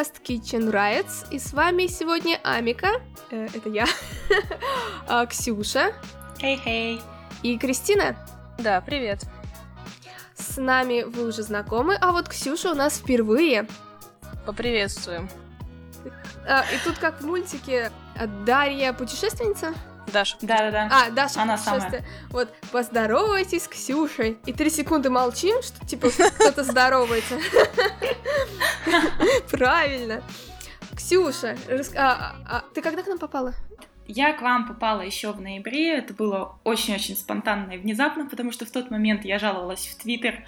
подкаст Kitchen Riots, и с вами сегодня Амика, э, это я, а, Ксюша. Хей-хей. И Кристина. Да, привет. С нами вы уже знакомы, а вот Ксюша у нас впервые. Поприветствуем. А, и тут как в мультике Дарья путешественница. Даша. Да-да-да. А, Даша Она путешествие. Вот, поздоровайтесь с Ксюшей. И три секунды молчим, что типа кто-то здоровается. Правильно. Ксюша, а, а, а, ты когда к нам попала? Я к вам попала еще в ноябре. Это было очень-очень спонтанно и внезапно, потому что в тот момент я жаловалась в Твиттер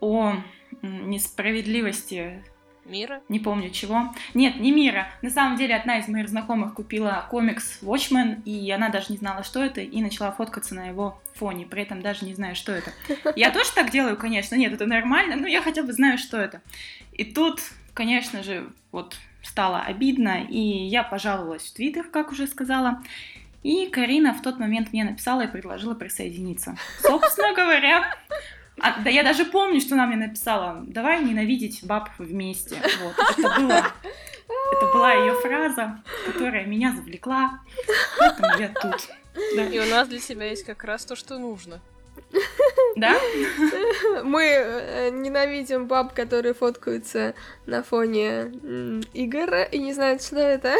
о несправедливости Мира? не помню чего. Нет, не мира. На самом деле, одна из моих знакомых купила комикс Watchmen, и она даже не знала, что это, и начала фоткаться на его фоне, при этом даже не знаю, что это. Я тоже так делаю, конечно, нет, это нормально, но я хотя бы знаю, что это. И тут, конечно же, вот стало обидно, и я пожаловалась в Твиттер, как уже сказала, и Карина в тот момент мне написала и предложила присоединиться. Собственно говоря, а, да я даже помню, что она мне написала, давай ненавидеть баб вместе. Вот, это было, это была ее фраза, которая меня завлекла, поэтому я тут. Да? И у нас для тебя есть как раз то, что нужно. Да? Мы э, ненавидим баб, которые фоткаются на фоне игр и не знают, что это.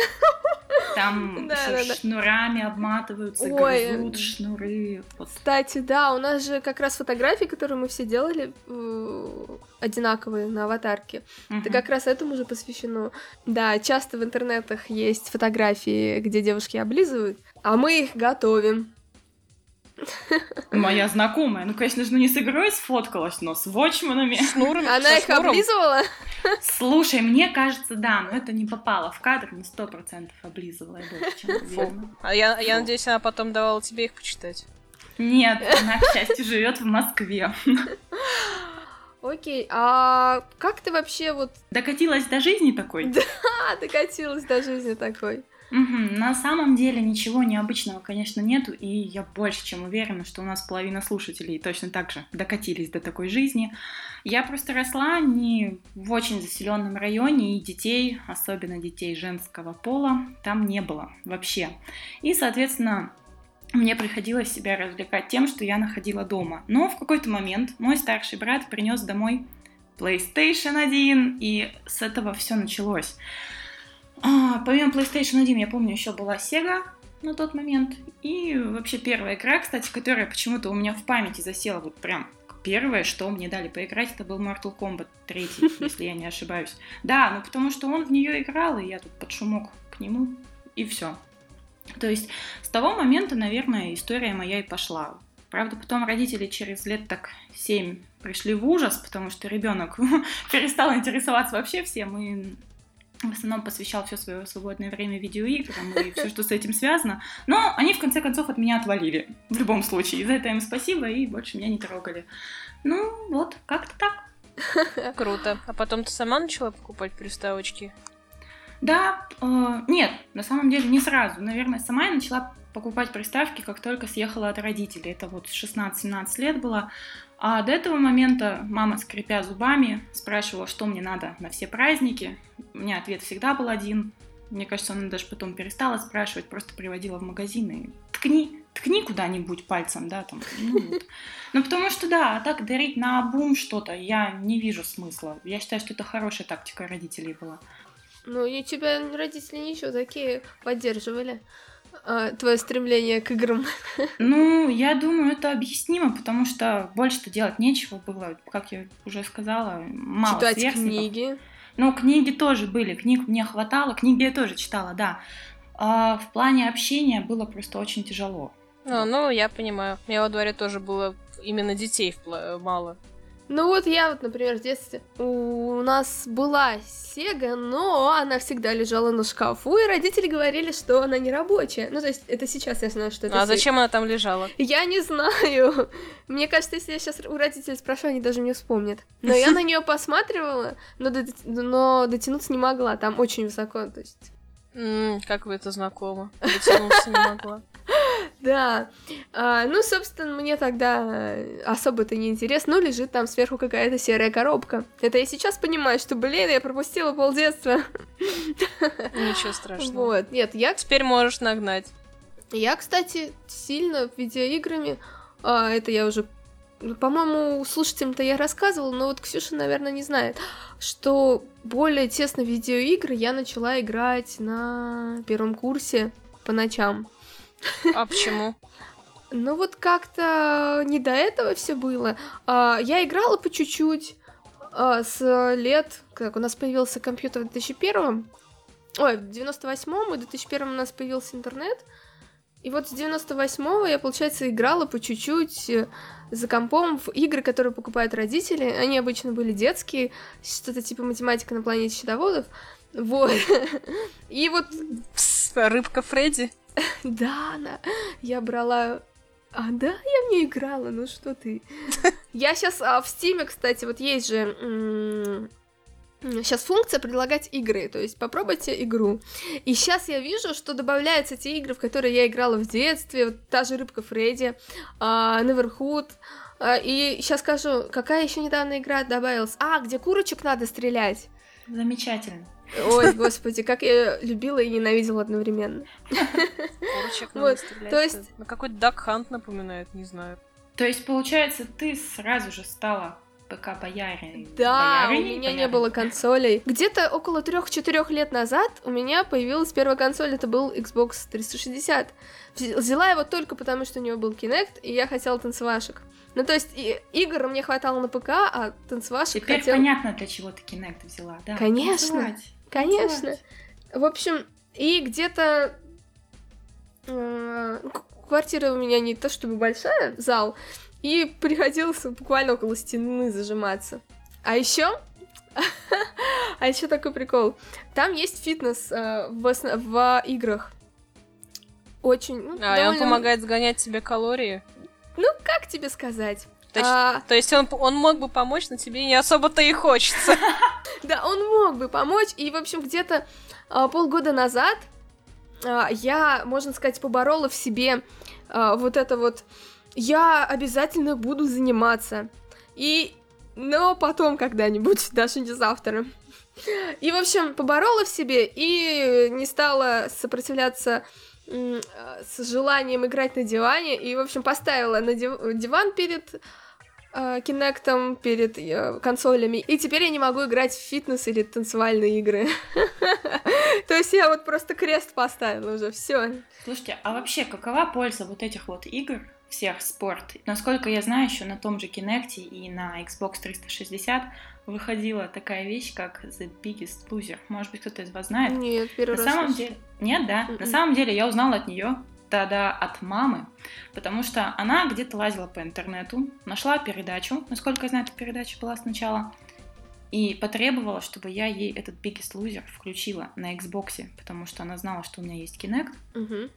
Там Да, ш- да, да. шнурами обматываются, Ой. грызут шнуры. Вот. Кстати, да, у нас же как раз фотографии, которые мы все делали, э, одинаковые на аватарке. Это Мгм. как раз этому же посвящено. Да, часто в интернетах есть фотографии, где девушки облизывают, а мы их готовим. Моя знакомая, ну, конечно же, ну не с игрой сфоткалась, но с вотчманами. Шнуром, Она их шнуром. облизывала? Слушай, мне кажется, да, но это не попало в кадр, на сто процентов облизывала, я больше чем. А я, я Фу. надеюсь, она потом давала тебе их почитать. Нет, она, к счастью, живет в Москве. Окей, а как ты вообще вот Докатилась до жизни такой? Да. докатилась до жизни такой? Мгм. На самом деле ничего необычного, конечно, нету, и я больше чем уверена, что у нас половина слушателей точно так же докатились до такой жизни. Я просто росла не в очень заселенном районе, и детей, особенно детей женского пола, там не было вообще. И, соответственно, мне приходилось себя развлекать тем, что я находила дома. Но в какой-то момент мой старший брат принес домой PlayStation 1, и с этого все началось. А, помимо PlayStation 1, я помню, еще была Sega на тот момент. И вообще первая игра, кстати, которая почему-то у меня в памяти засела, вот прям первое, что мне дали поиграть, это был Mortal Kombat 3, если я не ошибаюсь. Да, ну потому что он в нее играл, и я тут под шумок к нему, и все. То есть с того момента, наверное, история моя и пошла. Правда, потом родители через лет так 7 пришли в ужас, потому что ребенок перестал интересоваться вообще всем и в основном посвящал все свое свободное время видеоиграм и все, что с этим связано. Но они в конце концов от меня отвалили. В любом случае. За это им спасибо и больше меня не трогали. Ну, вот, как-то так. Круто. А потом ты сама начала покупать приставочки? Да, э, нет, на самом деле не сразу. Наверное, сама я начала покупать приставки, как только съехала от родителей. Это вот 16-17 лет было. А до этого момента мама, скрипя зубами, спрашивала, что мне надо на все праздники. У меня ответ всегда был один. Мне кажется, она даже потом перестала спрашивать, просто приводила в магазин и ткни, ткни куда-нибудь пальцем, да, там, ну. Ну, потому что, да, а так дарить на обум что-то я не вижу смысла. Я считаю, что это хорошая тактика родителей была. Ну, и тебя родители ничего такие поддерживали. А, твое стремление к играм. Ну, я думаю, это объяснимо, потому что больше-то делать нечего было, как я уже сказала, мало Читать сверстников. книги. Ну, книги тоже были, книг мне хватало, книги я тоже читала, да. А в плане общения было просто очень тяжело. Ну, ну, я понимаю. У меня во дворе тоже было именно детей мало. Ну вот я вот, например, в детстве у нас была Сега, но она всегда лежала на шкафу, и родители говорили, что она не рабочая. Ну, то есть это сейчас я знаю, что это а Сега. зачем она там лежала? Я не знаю. Мне кажется, если я сейчас у родителей спрошу, они даже не вспомнят. Но я на нее посматривала, но, дот- но дотянуться не могла. Там очень высоко, то есть. Как вы это знакомо? Дотянуться не могла. Да. А, ну, собственно, мне тогда особо-то не интересно. Ну, лежит там сверху какая-то серая коробка. Это я сейчас понимаю, что, блин, я пропустила полдетства. Ничего страшного. Вот. Нет, я... Теперь можешь нагнать. Я, кстати, сильно видеоиграми... А, это я уже по-моему, слушателям-то я рассказывала, но вот Ксюша, наверное, не знает, что более тесно видеоигры я начала играть на первом курсе по ночам. А почему? Ну вот как-то не до этого все было. А, я играла по чуть-чуть а, с лет, как у нас появился компьютер в 2001 Ой, в 98-м и в 2001 у нас появился интернет. И вот с 98-го я, получается, играла по чуть-чуть э, за компом в игры, которые покупают родители. Они обычно были детские, что-то типа математика на планете щитоводов. Вот. И вот... Пс, рыбка Фредди. Да, она... Я брала... А, да, я в нее играла, ну что ты. Я сейчас а, в Стиме, кстати, вот есть же Сейчас функция предлагать игры, то есть попробуйте игру. И сейчас я вижу, что добавляются те игры, в которые я играла в детстве, вот та же Рыбка Фредди, Neverhood, uh, и сейчас скажу, какая еще недавно игра добавилась? А, где курочек надо стрелять. Замечательно. Ой, господи, как я любила и ненавидела одновременно. Курочек вот. То есть... Какой-то Duck Hunt напоминает, не знаю. То есть, получается, ты сразу же стала ПК бояре. Да, Боярыней, у меня боярыней. не было консолей. Где-то около трех-четырех лет назад у меня появилась первая консоль, это был Xbox 360. Взяла его только потому, что у него был Kinect, и я хотела танцевашек. Ну, то есть, и, игр мне хватало на ПК, а танцевашек Теперь хотел... понятно, для чего ты Kinect взяла, да? Конечно, Танцевать. конечно. Танцевать. В общем, и где-то... Э, квартира у меня не то чтобы большая, зал, и приходилось буквально около стены зажиматься. А еще а еще такой прикол. Там есть фитнес э, в, основ... в играх. Очень. Ну, а, довольно... и он помогает сгонять себе калории. Ну, как тебе сказать? То, а... то есть он, он мог бы помочь, но тебе не особо-то и хочется. Да, он мог бы помочь. И, в общем, где-то а, полгода назад а, я, можно сказать, поборола в себе вот это вот я обязательно буду заниматься. И... Но потом когда-нибудь, даже не завтра. И, в общем, поборола в себе и не стала сопротивляться с желанием играть на диване. И, в общем, поставила на диван перед э, Кинектом, перед э, консолями. И теперь я не могу играть в фитнес или танцевальные игры. То есть я вот просто крест поставила уже, все. Слушайте, а вообще какова польза вот этих вот игр всех спорт. Насколько я знаю, еще на том же Kinect и на Xbox 360 выходила такая вещь, как The Biggest Loser. Может быть, кто-то из вас знает? Нет, первый на раз. самом деле... Нет, да. Mm-mm. На м-м. самом деле я узнала от нее тогда от мамы, потому что она где-то лазила по интернету, нашла передачу, насколько я знаю, эта передача была сначала, и потребовала, чтобы я ей этот Biggest Loser включила на Xbox, потому что она знала, что у меня есть Kinect. Mm-hmm.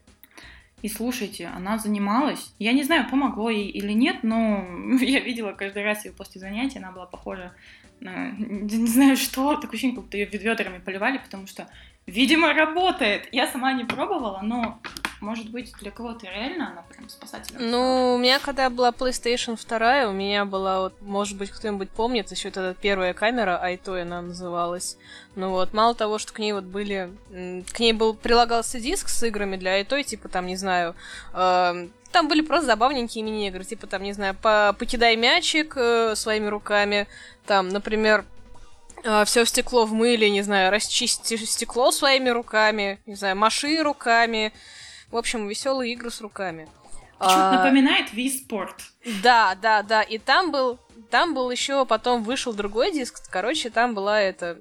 И слушайте, она занималась. Я не знаю, помогло ей или нет, но я видела каждый раз ее после занятия, она была похожа не знаю что, такое ощущение, как будто ее ведрами поливали, потому что Видимо, работает. Я сама не пробовала, но может быть, для кого-то реально она прям спасательная. Ну, у меня когда была PlayStation 2, у меня была вот, может быть, кто-нибудь помнит, еще эта первая камера, Айтой она называлась. Ну вот, мало того, что к ней вот были... К ней был прилагался диск с играми для Айтой, типа там, не знаю, э, там были просто забавненькие мини-игры, типа там, не знаю, по покидай мячик э, своими руками, там, например, а, все стекло в мыле, не знаю, расчисти стекло своими руками, не знаю, маши руками. В общем, веселые игры с руками. Чуть а... напоминает Wii Sport. Да, да, да. И там был, там был еще потом вышел другой диск. Короче, там была это,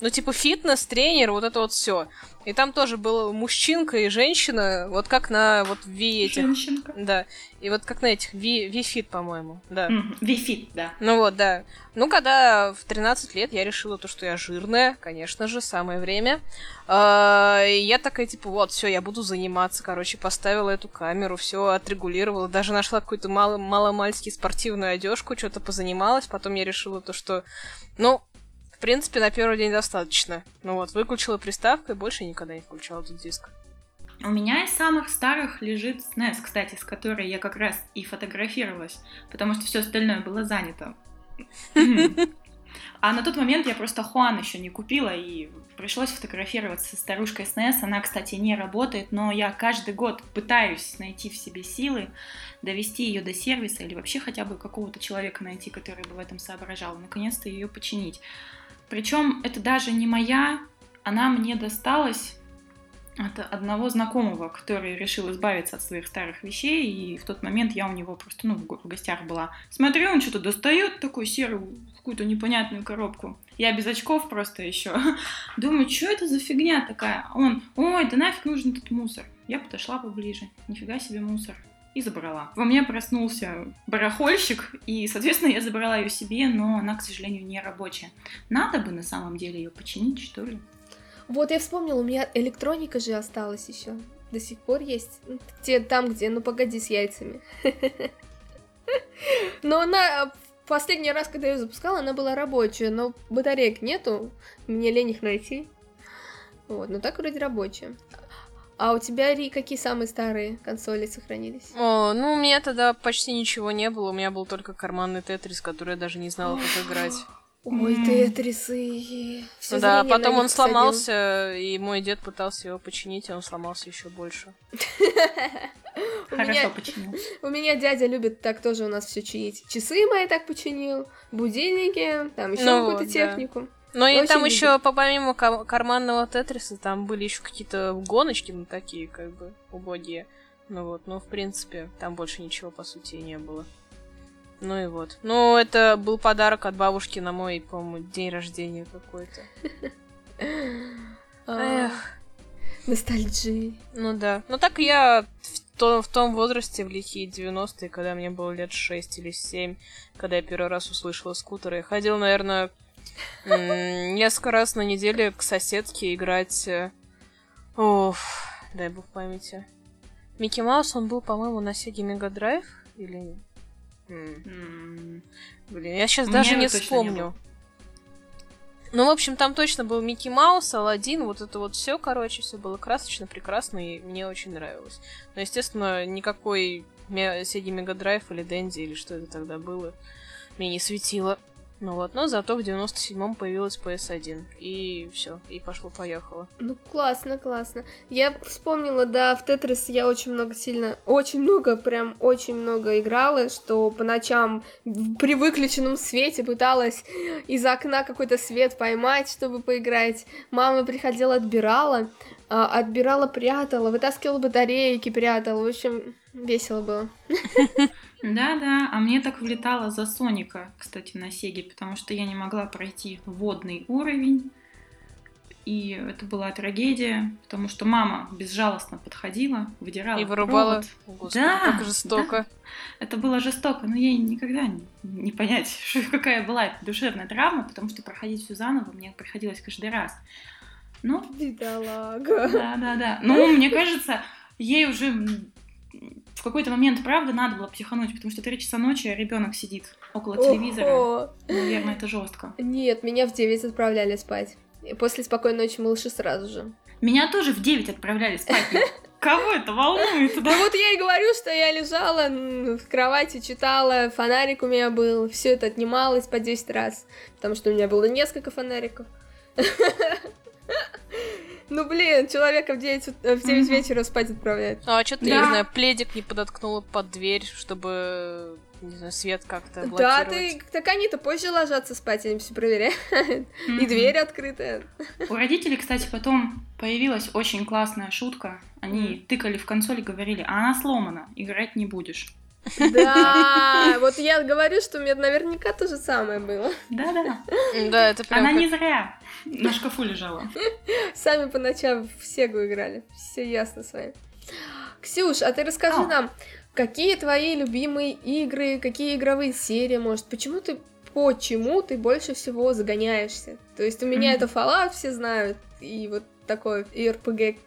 ну типа фитнес, тренер, вот это вот все. И там тоже был мужчинка и женщина, вот как на вот Ви этих. Женщинка. Да. И вот как на этих Ви, Вифит, по-моему. Да. Вифит, да. Ну вот, да. Ну, когда в 13 лет я решила то, что я жирная, конечно же, самое время. А, я такая, типа, вот, все, я буду заниматься, короче, поставила эту камеру, все отрегулировала, даже нашла какую-то мало маломальски спортивную одежку, что-то позанималась, потом я решила то, что, ну, в принципе, на первый день достаточно. Ну вот, выключила приставку и больше никогда не включала этот диск. У меня из самых старых лежит SNES, кстати, с которой я как раз и фотографировалась, потому что все остальное было занято. А на тот момент я просто Хуан еще не купила, и пришлось фотографироваться со старушкой SNES. Она, кстати, не работает, но я каждый год пытаюсь найти в себе силы, довести ее до сервиса или вообще хотя бы какого-то человека найти, который бы в этом соображал, наконец-то ее починить. Причем это даже не моя, она мне досталась от одного знакомого, который решил избавиться от своих старых вещей, и в тот момент я у него просто, ну, в гостях была. Смотрю, он что-то достает такую серую, какую-то непонятную коробку. Я без очков просто еще. Думаю, что это за фигня такая? Он, ой, да нафиг нужен этот мусор. Я подошла поближе. Нифига себе мусор. И забрала. Во мне проснулся барахольщик, и, соответственно, я забрала ее себе, но она, к сожалению, не рабочая. Надо бы на самом деле ее починить, что ли? Вот я вспомнила, у меня электроника же осталась еще. До сих пор есть. Где, там, где, ну погоди с яйцами. Но она последний раз, когда я ее запускала, она была рабочая, но батареек нету, мне лень их найти. Вот, но так вроде рабочая. А у тебя, Ри, какие самые старые консоли сохранились? О, ну, у меня тогда почти ничего не было. У меня был только карманный тетрис, который я даже не знала, как играть. Ой, тетрисы. Всё да, потом он сломался, и мой дед пытался его починить, и он сломался еще больше. Хорошо починил. У меня дядя любит так тоже у нас все чинить. Часы мои так починил, будильники, там еще ну какую-то технику. Ну и там еще, помимо карманного тетриса, там были еще какие-то гоночки, ну такие, как бы, убогие. Ну вот, ну в принципе, там больше ничего, по сути, и не было. Ну и вот. Ну, это был подарок от бабушки на мой, по-моему, день рождения какой-то. Эх. Ностальджи. Ну да. Ну так я в том, в том возрасте, в лихие 90-е, когда мне было лет 6 или 7, когда я первый раз услышала скутеры, я ходила, наверное, несколько раз на неделю к соседке играть... Э, Оф, дай бог памяти. Микки Маус, он был, по-моему, на Sega Mega Drive или Блин, я сейчас даже не вспомню. ну, в общем, там точно был Микки Маус, Алладин, вот это вот все, короче, все было красочно, прекрасно, и мне очень нравилось. Но, естественно, никакой Sega Mega Drive или Дэнди, или что это тогда было, мне не светило. Ну вот, но зато в 97-м появилась PS1. И все, и пошло-поехало. Ну, классно, классно. Я вспомнила, да, в Тетрис я очень много сильно, очень много, прям очень много играла, что по ночам при выключенном свете пыталась из окна какой-то свет поймать, чтобы поиграть. Мама приходила, отбирала, а, отбирала, прятала, вытаскивала батарейки, прятала. В общем, весело было. Да-да, а мне так влетало за Соника, кстати, на Сеге, потому что я не могла пройти водный уровень. И это была трагедия, потому что мама безжалостно подходила, выдирала И вырубала. Господи, да, как жестоко. Да. Это было жестоко, но ей никогда не, не понять, что, какая была эта душевная травма, потому что проходить все заново мне приходилось каждый раз. Ну, бедолага. Да, да, да. Ну, мне кажется, ей уже в какой-то момент, правда, надо было психануть, потому что три часа ночи ребенок сидит около телевизора. Ого. Наверное, это жестко. Нет, меня в 9 отправляли спать. После спокойной ночи малыши сразу же. Меня тоже в 9 отправляли спать. Кого это волнует? Да вот я и говорю, что я лежала в кровати, читала, фонарик у меня был, все это отнималось по 10 раз, потому что у меня было несколько фонариков. Ну блин, человека в 9, в 9 вечера спать отправляет. А что ты, да. не знаю, пледик не подоткнула под дверь, чтобы не знаю, свет как-то. Да, ты, так они-то позже ложатся спать, они все проверяют. Mm-hmm. И дверь открытая. У родителей, кстати, потом появилась очень классная шутка. Они mm. тыкали в консоль и говорили, а она сломана, играть не будешь. Да, вот я говорю, что у меня наверняка то же самое было. Да-да. Да, это прям Она не зря на шкафу лежала. Сами по ночам в Сегу играли. Все ясно с вами. Ксюш, а ты расскажи а. нам, какие твои любимые игры, какие игровые серии, может, почему ты почему ты больше всего загоняешься? То есть у меня mm-hmm. это Fallout все знают, и вот такое, и RPG.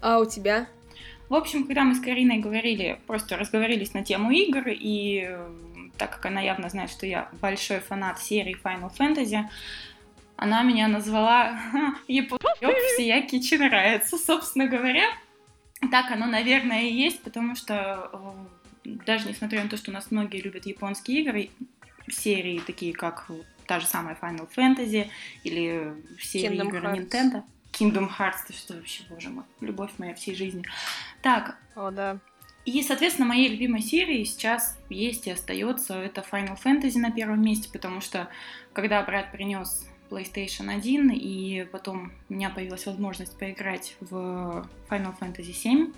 А у тебя? В общем, когда мы с Кариной говорили, просто разговорились на тему игр, и так как она явно знает, что я большой фанат серии Final Fantasy, она меня назвала Японёк всеяки нравится. Собственно говоря, так оно, наверное, и есть, потому что э, даже несмотря на то, что у нас многие любят японские игры, серии такие, как та же самая Final Fantasy или серии Kingdom игр Hearts. Nintendo. Kingdom Hearts, ты что вообще, боже мой, любовь моя всей жизни. Так, О, да. и, соответственно, моей любимой серией сейчас есть и остается это Final Fantasy на первом месте, потому что когда брат принес PlayStation 1, и потом у меня появилась возможность поиграть в Final Fantasy 7,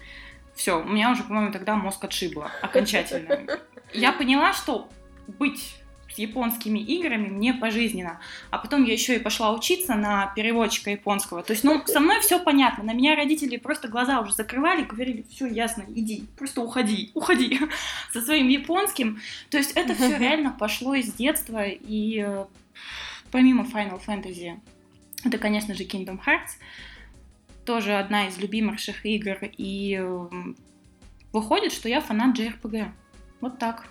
все, у меня уже, по-моему, тогда мозг отшибло окончательно. Я поняла, что быть с японскими играми мне пожизненно. А потом я еще и пошла учиться на переводчика японского. То есть, ну, со мной все понятно. На меня родители просто глаза уже закрывали, говорили, все ясно, иди, просто уходи, уходи со своим японским. То есть это все реально пошло из детства. И э, помимо Final Fantasy, это, конечно же, Kingdom Hearts. Тоже одна из любимейших игр. И э, выходит, что я фанат JRPG. Вот так.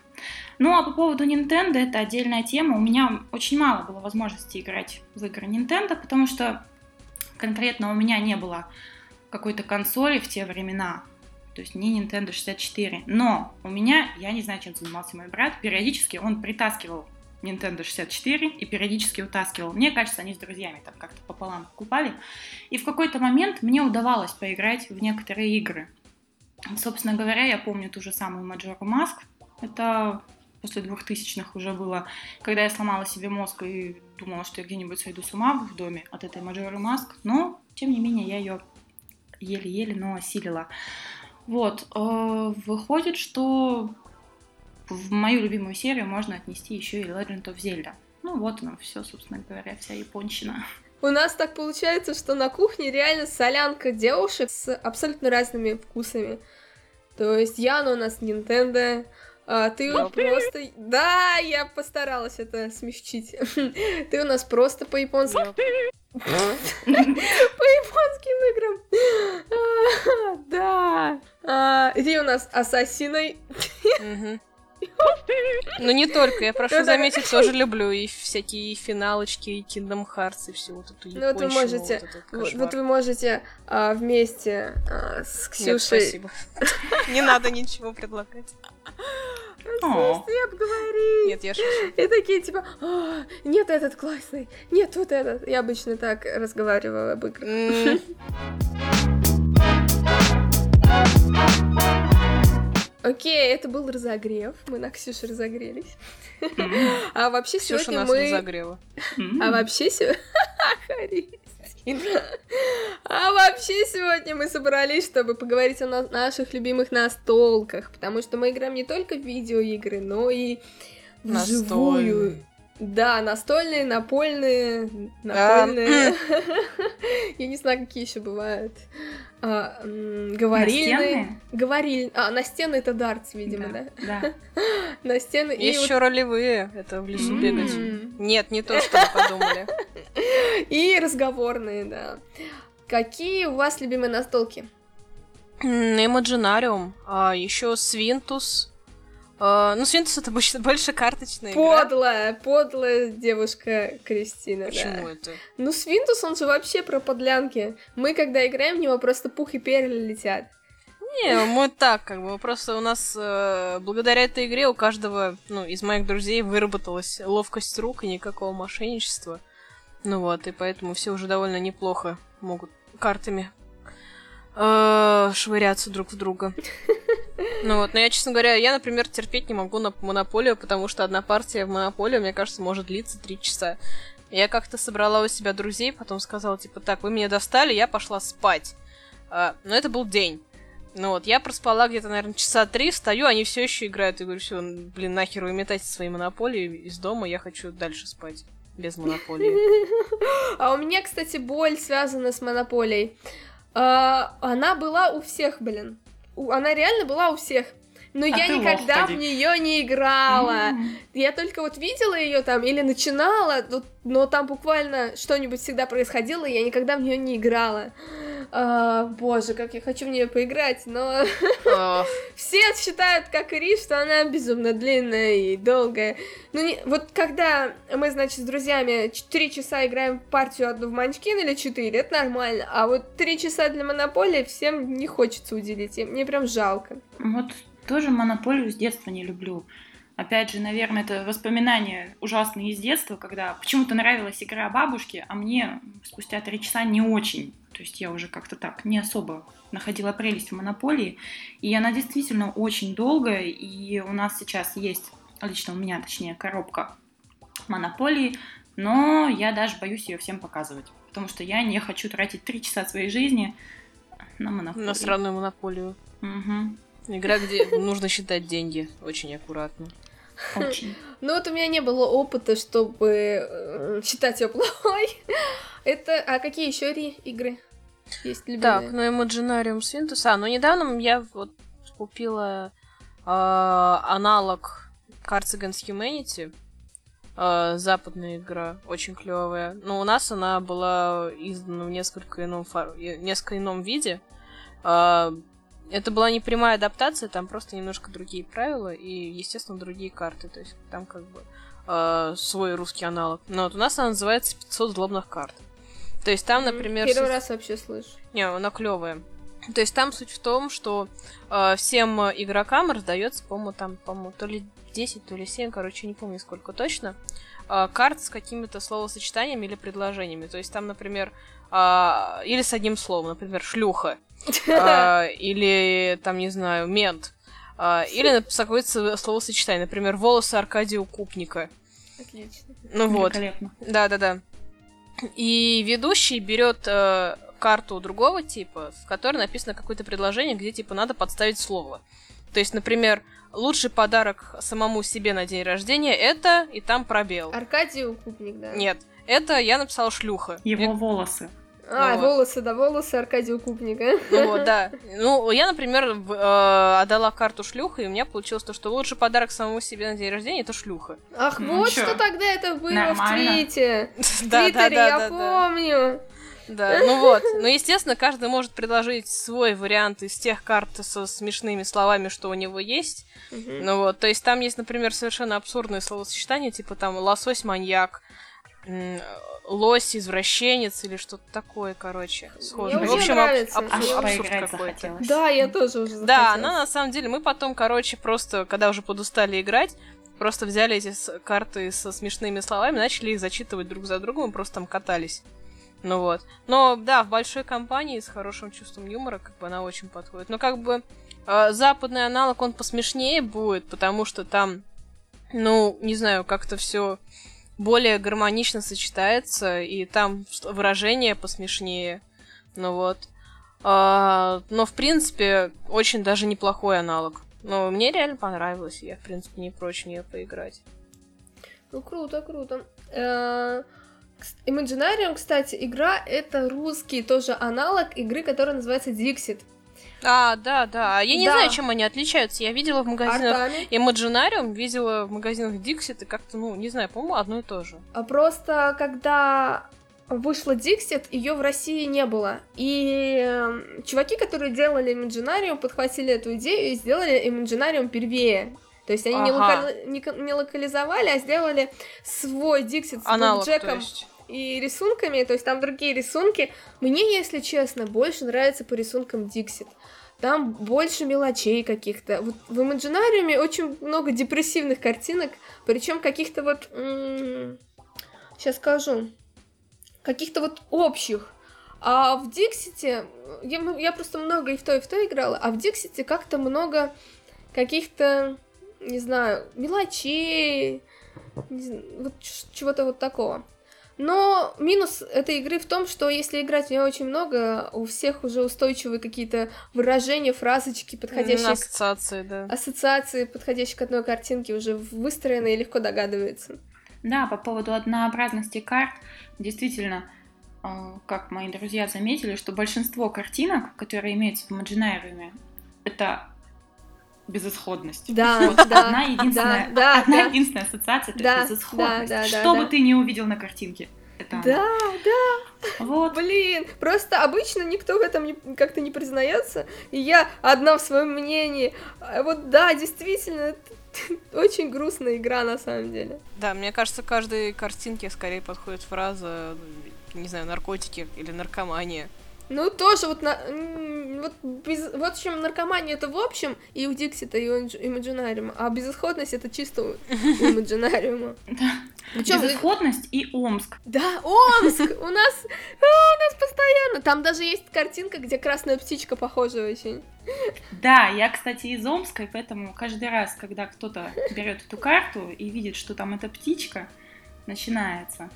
Ну, а по поводу Nintendo, это отдельная тема. У меня очень мало было возможности играть в игры Nintendo, потому что конкретно у меня не было какой-то консоли в те времена, то есть не Nintendo 64. Но у меня, я не знаю, чем занимался мой брат, периодически он притаскивал Nintendo 64 и периодически утаскивал. Мне кажется, они с друзьями там как-то пополам покупали. И в какой-то момент мне удавалось поиграть в некоторые игры. Собственно говоря, я помню ту же самую Majora's Mask. Это после 2000-х уже было, когда я сломала себе мозг и думала, что я где-нибудь сойду с ума в доме от этой Majora's Mask. Но, тем не менее, я ее еле-еле, но осилила. Вот. э, Выходит, что в мою любимую серию можно отнести еще и Legend of Zelda. Ну вот оно все, собственно говоря, вся японщина. У нас так получается, что на кухне реально солянка девушек с абсолютно разными вкусами. То есть Яна у нас Nintendo, а ты Да. просто... Да, я постаралась это смягчить. Ты у нас просто по японским... По японским играм. А, Да. А, Ты у нас ассасиной. Ну не только, я прошу Ну, заметить, тоже люблю и всякие финалочки, и Kingdom Hearts, и всю вот эту Ну, вот вы можете- вот вы можете а, вместе а, с Нет, Ксюшей... спасибо. Не надо ничего предлагать. Я говорить. Нет, я шучу. И такие типа, «А, нет, этот классный, нет, вот этот. Я обычно так разговариваю об играх. Окей, это был разогрев. Мы на Ксюше разогрелись. А вообще Ксюша сегодня нас мы... разогрела. м. А вообще сегодня... А вообще сегодня мы собрались, чтобы поговорить о на- наших любимых настолках, потому что мы играем не только в видеоигры, но и вживую. Да, настольные, напольные, напольные. Я не знаю, какие еще бывают. А, м, Говорильные. Настенные? Говориль... А, настенные это дартс, видимо, да? Да. Настенные. и Есть вот- еще ролевые, это в лесу бегать. Нет, не то, что вы подумали. И разговорные, да. Какие у вас любимые настолки? Имаджинариум, а еще Свинтус. А, Ну, Свинтус это обычно больше карточная игра. Подлая, подлая девушка Кристина, Почему да. это? Ну, Свинтус, он же вообще про подлянки. Мы, когда играем в него, просто пух и перья летят. Не, мы так, как бы, просто у нас э, благодаря этой игре у каждого, ну, из моих друзей выработалась ловкость рук и никакого мошенничества. Ну вот, и поэтому все уже довольно неплохо могут картами швыряться друг в друга. Ну вот, но я, честно говоря, я, например, терпеть не могу на монополию, потому что одна партия в монополию, мне кажется, может длиться три часа. Я как-то собрала у себя друзей, потом сказала, типа, так, вы меня достали, я пошла спать. А, но это был день. Ну вот, я проспала где-то, наверное, часа три, встаю, они все еще играют. И говорю, все, блин, нахер вы метайте свои монополии из дома, я хочу дальше спать. Без монополии. А у меня, кстати, боль связана с монополией. А, она была у всех, блин. Она реально была у всех. Но я ты лох, никогда в нее не играла. М. Я только вот видела ее там или начинала, но, но там буквально что-нибудь всегда происходило, и я никогда в нее не играла. А, боже, как я хочу в нее поиграть, но все считают, как и Риш, что она безумно длинная и долгая. Ну, не... вот когда мы, значит, с друзьями 4 часа играем партию одну в Манчкин или 4, это нормально. А вот 3 часа для Монополии всем не хочется уделить, и мне прям жалко. Вот тоже Монополию с детства не люблю. Опять же, наверное, это воспоминания ужасные из детства, когда почему-то нравилась игра бабушки, а мне спустя три часа не очень. То есть я уже как-то так не особо находила прелесть в монополии. И она действительно очень долгая, и у нас сейчас есть, лично у меня точнее, коробка монополии, но я даже боюсь ее всем показывать, потому что я не хочу тратить три часа своей жизни на монополию. На странную монополию. Угу. Игра, где нужно считать деньги очень аккуратно. Очень. Ну вот у меня не было опыта, чтобы э, считать ее плохой. Это... А какие еще игры есть любимые? Так, ну Imaginarium Свинтус. А, ну недавно я вот купила э, аналог Cards Against Humanity. Э, западная игра, очень клевая. Но у нас она была издана в несколько ином, фор... несколько ином виде. Э, это была не прямая адаптация, там просто немножко другие правила и, естественно, другие карты. То есть там как бы э, свой русский аналог. Но вот у нас она называется 500 злобных карт. То есть там, например... Первый суть... раз вообще слышу. Не, она клевая. То есть там суть в том, что э, всем игрокам раздается, по-моему, там, по-моему, то ли 10, то ли 7, короче, не помню сколько точно, э, карт с какими-то словосочетаниями или предложениями. То есть там, например, э, или с одним словом, например, шлюха. А, или, там, не знаю, мент. А, или какое-то словосочетание, например, волосы Аркадия Купника. Отлично. Ну вот. Да-да-да. И ведущий берет э, карту другого типа, в которой написано какое-то предложение, где типа надо подставить слово. То есть, например, лучший подарок самому себе на день рождения это и там пробел. Аркадий Укупник, да? Нет, это я написала шлюха. Его Мне... волосы. А, вот. волосы, да, волосы Аркадия Укупника. Ну вот, да. Ну, я, например, э, отдала карту шлюха, и у меня получилось то, что лучший подарок самому себе на день рождения это шлюха. Ах, ну, вот чё? что тогда это было Нормально. в Твите. В Твиттере, я помню. Да, ну вот. Ну, естественно, каждый может предложить свой вариант из тех карт со смешными словами, что у него есть. Ну вот, то есть там есть, например, совершенно абсурдные словосочетания, типа там лосось-маньяк, лось-извращенец или что-то такое, короче, схожее. в общем, аб- аб- абсурд какой-то. Да, я тоже уже Да, она на самом деле, мы потом, короче, просто, когда уже подустали играть, просто взяли эти карты со смешными словами, начали их зачитывать друг за другом и просто там катались. Ну вот. Но да, в большой компании с хорошим чувством юмора, как бы она очень подходит. Но как бы э, западный аналог, он посмешнее будет, потому что там, ну, не знаю, как-то все более гармонично сочетается, и там выражение посмешнее. Ну вот. А, но, в принципе, очень даже неплохой аналог. Но мне реально понравилось, я, в принципе, не прочь нее поиграть. Ну, круто, круто. Э, Imaginarium, кстати, игра это русский тоже аналог игры, которая называется Dixit. А, да, да. Я не да. знаю, чем они отличаются. Я видела в магазинах Imaginarium, видела в магазинах Dixit, и как-то, ну, не знаю, по-моему, одно и то же. А просто когда вышла Dixit, ее в России не было. И э, чуваки, которые делали Imaginarium, подхватили эту идею и сделали Imaginarium первее. То есть они ага. не, локали... не, не локализовали, а сделали свой Dixit с Аналог, Джеком и рисунками, то есть там другие рисунки. Мне, если честно, больше нравится по рисункам Dixit. Там больше мелочей каких-то. Вот в Imaginarium очень много депрессивных картинок, причем каких-то вот... сейчас скажу. Каких-то вот общих. А в Диксите... Я, я просто много и в то, и в то играла, а в Диксите как-то много каких-то, не знаю, мелочей, вот чего-то вот такого. Но минус этой игры в том, что если играть в нее очень много, у всех уже устойчивые какие-то выражения, фразочки, подходящие... Ассоциации, да. Ассоциации, подходящие к одной картинке, уже выстроены и легко догадываются. Да, по поводу однообразности карт, действительно, э, как мои друзья заметили, что большинство картинок, которые имеются в Imaginarium, это безысходность. Да, вот да, одна единственная, да, одна да, единственная ассоциация, это да, безысходность. Да, да, что да, бы да. ты не увидел на картинке, это это Да, она. да. Вот. Блин, просто обычно никто в этом не- как-то не признается, и я одна в своем мнении. А Вот да, действительно, это очень грустная игра на самом деле. Да, мне кажется, каждой картинке скорее подходит фраза, не знаю, наркотики или наркомания. Ну, тоже вот, на, вот, без, вот в чем наркомания это в общем, и у Диксита, и у Имадж- Имаджинариума, а безысходность это чисто у Имаджинариума. Причем, Безысходность и Омск. да, Омск! У нас, а, у нас постоянно, там даже есть картинка, где красная птичка похожа очень. Да, я, кстати, из Омска, и поэтому каждый раз, когда кто-то берет эту карту и видит, что там эта птичка, начинается.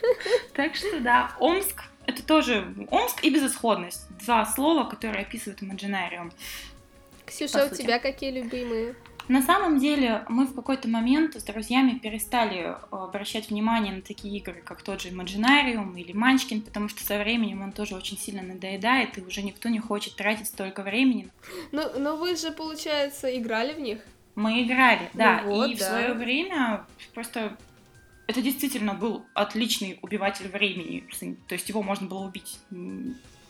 Так что да, Омск это тоже Омск и безысходность. Два слова, которые описывают Imaginarium. Ксюша, у тебя какие любимые? На самом деле мы в какой-то момент с друзьями перестали э, обращать внимание на такие игры, как тот же Imaginarium или Манчкин, потому что со временем он тоже очень сильно надоедает, и уже никто не хочет тратить столько времени. Ну, но вы же, получается, играли в них? Мы играли, да, Ну вот, и в да. свое время просто это действительно был отличный убиватель времени, то есть его можно было убить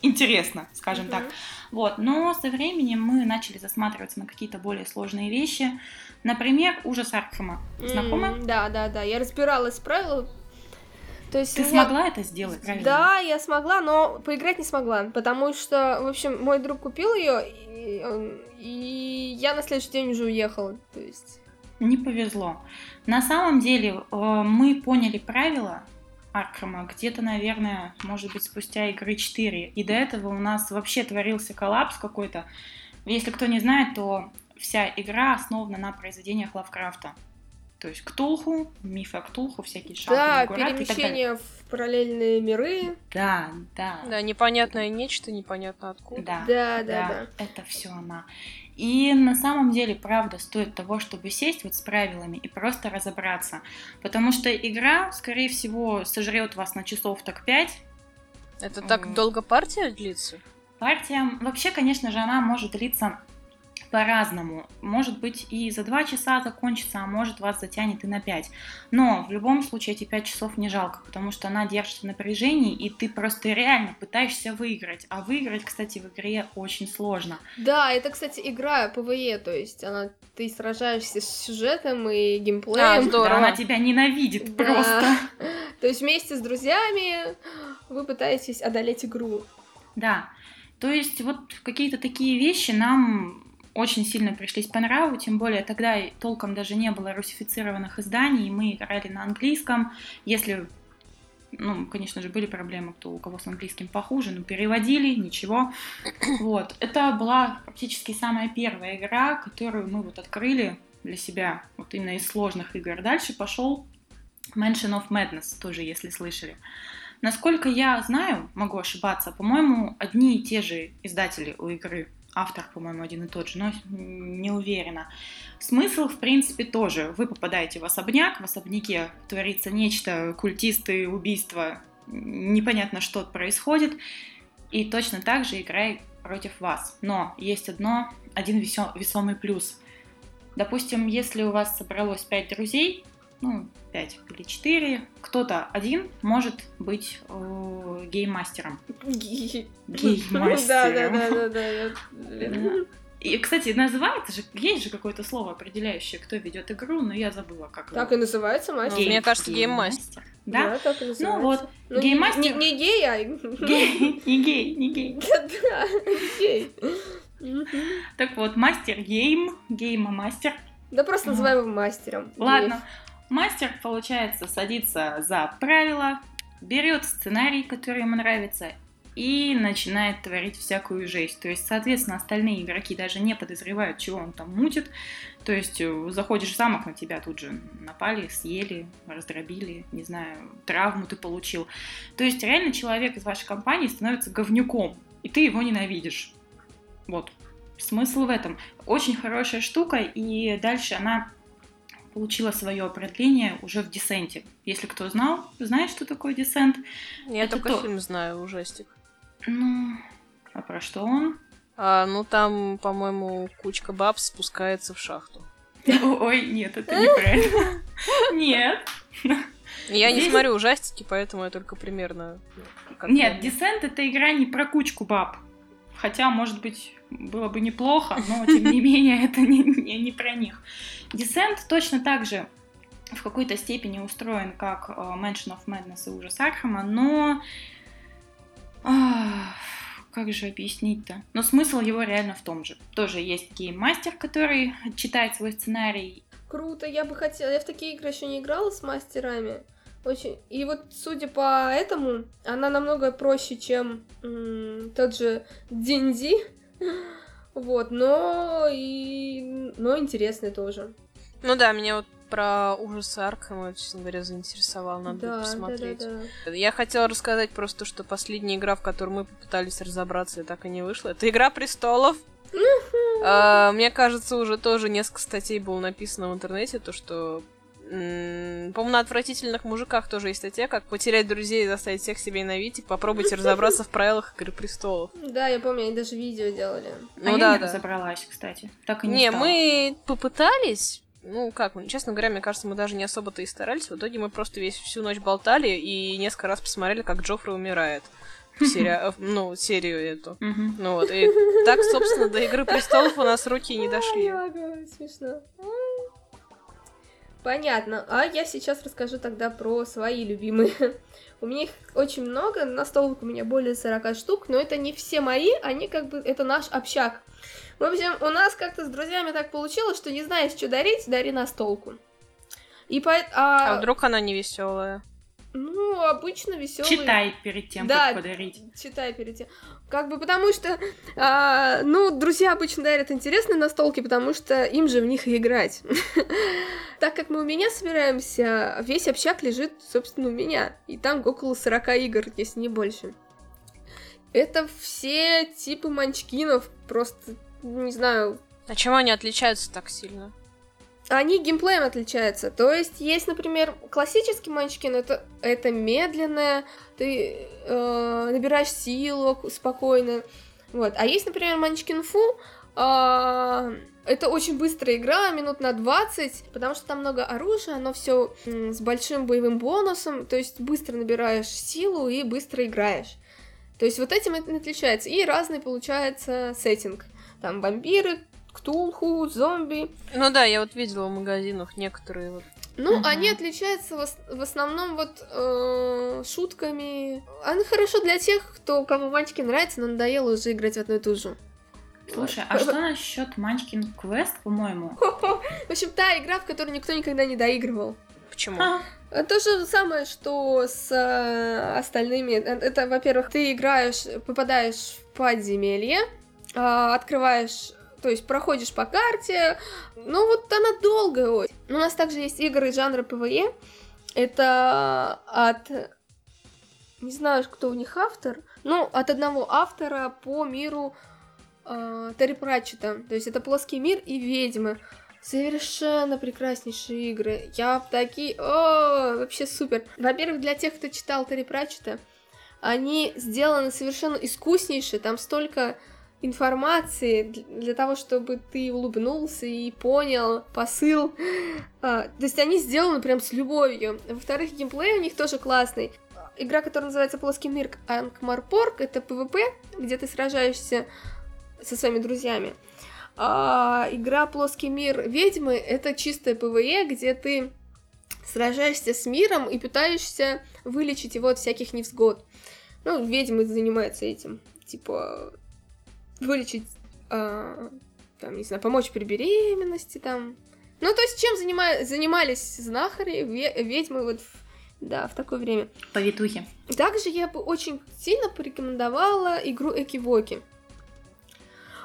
интересно, скажем так. Мгм. Вот, но со временем мы начали засматриваться на какие-то более сложные вещи. Например, ужас Аркхема. Знакома? М, Да, да, да. Я разбиралась в правилах. То есть Ты меня- смогла это сделать, правильно? Да, я смогла, но поиграть не смогла, потому что, в общем, мой друг купил ее, и, он- и я на следующий день уже уехала. То есть. Не повезло. На самом деле э, мы поняли правила Аркхема где-то, наверное, может быть, спустя игры 4. И до этого у нас вообще творился коллапс какой-то. Если кто не знает, то вся игра основана на произведениях Лавкрафта. То есть Ктулху, мифы о Ктулху, всякие шалки, Да, перемещение в параллельные миры. Да, да. Да, непонятное нечто, непонятно откуда. Да, Да, да, да. это все она. И на самом деле, правда, стоит того, чтобы сесть вот с правилами и просто разобраться. Потому что игра, скорее всего, сожрет вас на часов так 5. Это так долго партия длится? Партия, вообще, конечно же, она может длиться по-разному. Может быть и за 2 часа закончится, а может вас затянет и на 5. Но в любом случае эти 5 часов не жалко, потому что она держит в напряжении, и ты просто реально пытаешься выиграть. А выиграть, кстати, в игре очень сложно. Да, это, кстати, игра PvE, то есть она ты сражаешься с сюжетом и А, геймплеем. здорово. Да, она тебя ненавидит Да. просто. То есть вместе с друзьями вы пытаетесь одолеть игру. Да. То есть вот какие-то такие вещи нам очень сильно пришлись по нраву, тем более тогда и толком даже не было русифицированных изданий, мы играли на английском, если, ну, конечно же, были проблемы, кто у кого с английским похуже, но переводили, ничего. Вот, это была практически самая первая игра, которую мы вот открыли для себя, вот именно из сложных игр. Дальше пошел Mansion of Madness, тоже, если слышали. Насколько я знаю, могу ошибаться, по-моему, одни и те же издатели у игры. Автор, по-моему, один и тот же, но не уверена. Смысл, в принципе, тоже. Вы попадаете в особняк, в особняке творится нечто, культисты, убийства, непонятно, что происходит, и точно так же игра против вас. Но есть одно, один весомый плюс. Допустим, если у вас собралось 5 друзей, ну, 5 или 4, кто-то один может быть э, гейммастером. Гейммастером. Да, да, да, да, да. И, кстати, называется же, есть же какое-то слово, определяющее, кто ведет игру, но я забыла, как Так его. и называется мастер. Гей- Мне кажется, гейммастер. Да? так и называется. Ну вот, Ну, не- game master- Не не гей, а... Гей, не гей, не гей. Да, гей. Так вот, мастер гейм, гейма-мастер. Да просто называем его мастером. Ладно, мастер, получается, садится за правила, берет сценарий, который ему нравится, и начинает творить всякую жесть. То есть, соответственно, остальные игроки даже не подозревают, чего он там мутит. То есть, э, заходишь в замок, на тебя тут же напали, съели, раздробили, не знаю, травму ты получил. То есть, реально человек из вашей компании становится говнюком, и ты его ненавидишь. Вот. Смысл в этом. Очень хорошая штука, и дальше она получила свое продление уже в десенте. Если кто знал, знает, что такое десент. Я Это только то. фильм знаю, ужастик. Ну, а про что он? А, ну там, по-моему, кучка баб спускается в шахту. Ой, нет, это неправильно. Нет. Я не смотрю ужастики, поэтому я только примерно... ну, Нет. Descent это игра не про кучку баб. Хотя, может быть, было бы неплохо, но тем не менее это не, не- не про них. Descent точно так же в какой-то степени устроен как э, Mansion of Madness и Ужас Архама, но... ах, как же объяснить-то? Но смысл его реально в том же. Тоже есть гейммастер, который читает свой сценарий Круто, я бы хотела. Я в такие игры еще не играла с мастерами. Очень. И вот, судя по этому, она намного проще, чем м, тот же Динди. Вот, но и. но интересный тоже. Ну да, меня вот про ужасы Аркхема, честно говоря, заинтересовал, надо будет да, да, да, посмотреть. да. Я хотела рассказать просто, что последняя игра, в которой мы попытались разобраться, и так и не вышла, это Игра Престолов. А, Мне кажется, уже тоже несколько статей было написано в интернете, то что... По-моему, на отвратительных мужиках тоже есть статья, как потерять друзей и заставить всех себе ненавидеть, и попробуйте разобраться в правилах Игры Престолов. Да, я помню, они даже видео делали. а Ну я да, не да. разобралась, кстати. Так и не, Не, мы попытались, ну как, ну, честно говоря, мне кажется, мы даже не особо-то и старались. В итоге мы просто весь всю ночь болтали и несколько раз посмотрели, как Джоффри умирает. В сери- в- Ну, серию эту. Ну вот, и так, собственно, до Игры Престолов у нас руки не дошли. смешно. Понятно. А я сейчас расскажу тогда про свои любимые. У меня их очень много, на столах у меня более 40 штук, но это не все мои, они как бы, это наш общак. В общем, у нас как-то с друзьями так получилось, что не знаешь, что дарить, дари настолку. И по... А А, вдруг она не веселая? Ну, обычно веселые. Читай перед тем, Да. как подарить. Читай перед тем. Как бы потому что, а, ну, друзья обычно дарят интересные настолки, потому что им же в них и играть. Так как мы у меня собираемся, весь общак лежит, собственно, у меня. И там около 40 игр, если не больше. Это все типы манчкинов, просто, не знаю, А чем они отличаются так сильно? они геймплеем отличаются. То есть есть, например, классический манчкин, это, это медленное, ты э, набираешь силу спокойно. Вот. А есть, например, манчкин фу, а, это очень быстрая игра, минут на 20, потому что там много оружия, оно все с большим боевым бонусом, то есть быстро набираешь силу и быстро играешь. То есть вот этим это отличается. И разный получается сеттинг. Там вампиры, ктулху, зомби. Ну да, я вот видела в магазинах некоторые вот. Ну, Мгм. они отличаются в, в основном вот э, шутками. Они хорошо для тех, кто кому мальчики нравятся, но надоело уже играть в одну и ту же. Слушай, а что насчет Манчкин Квест, по-моему? В общем, та игра, в которую никто никогда не доигрывал. Почему? А, То же самое, что с э, остальными. Э, Это, во-первых, ты играешь, попадаешь в подземелье, открываешь, то есть проходишь по карте. Ну вот она долгая. У нас также есть игры жанра PvE. Это от... Не знаю, кто у них автор. Ну, от одного автора по миру э, Терри Пратчета. То есть это плоский мир и ведьмы. Совершенно прекраснейшие игры. Я в такие... О, вообще супер. Во-первых, для тех, кто читал Терри Пратчета, они сделаны совершенно искуснейшие. Там столько информации для- того, чтобы ты улыбнулся и понял посыл. А, то есть они сделаны прям с любовью. Во-вторых, геймплей у них тоже классный. Игра, которая называется Плоский мир Анк-Морпорк, это PvP, где ты сражаешься со своими друзьями. А игра Плоский мир ведьмы это чистая PvE, где ты сражаешься с миром и пытаешься вылечить его от всяких невзгод. Ну, ведьмы занимаются этим. Типа, вылечить, а, там, не знаю, помочь при беременности, там. Ну, то есть, чем занима- занимались знахари, ве- ведьмы вот, в- да, в такое время. повитухи. Также я бы очень сильно порекомендовала игру Экивоки.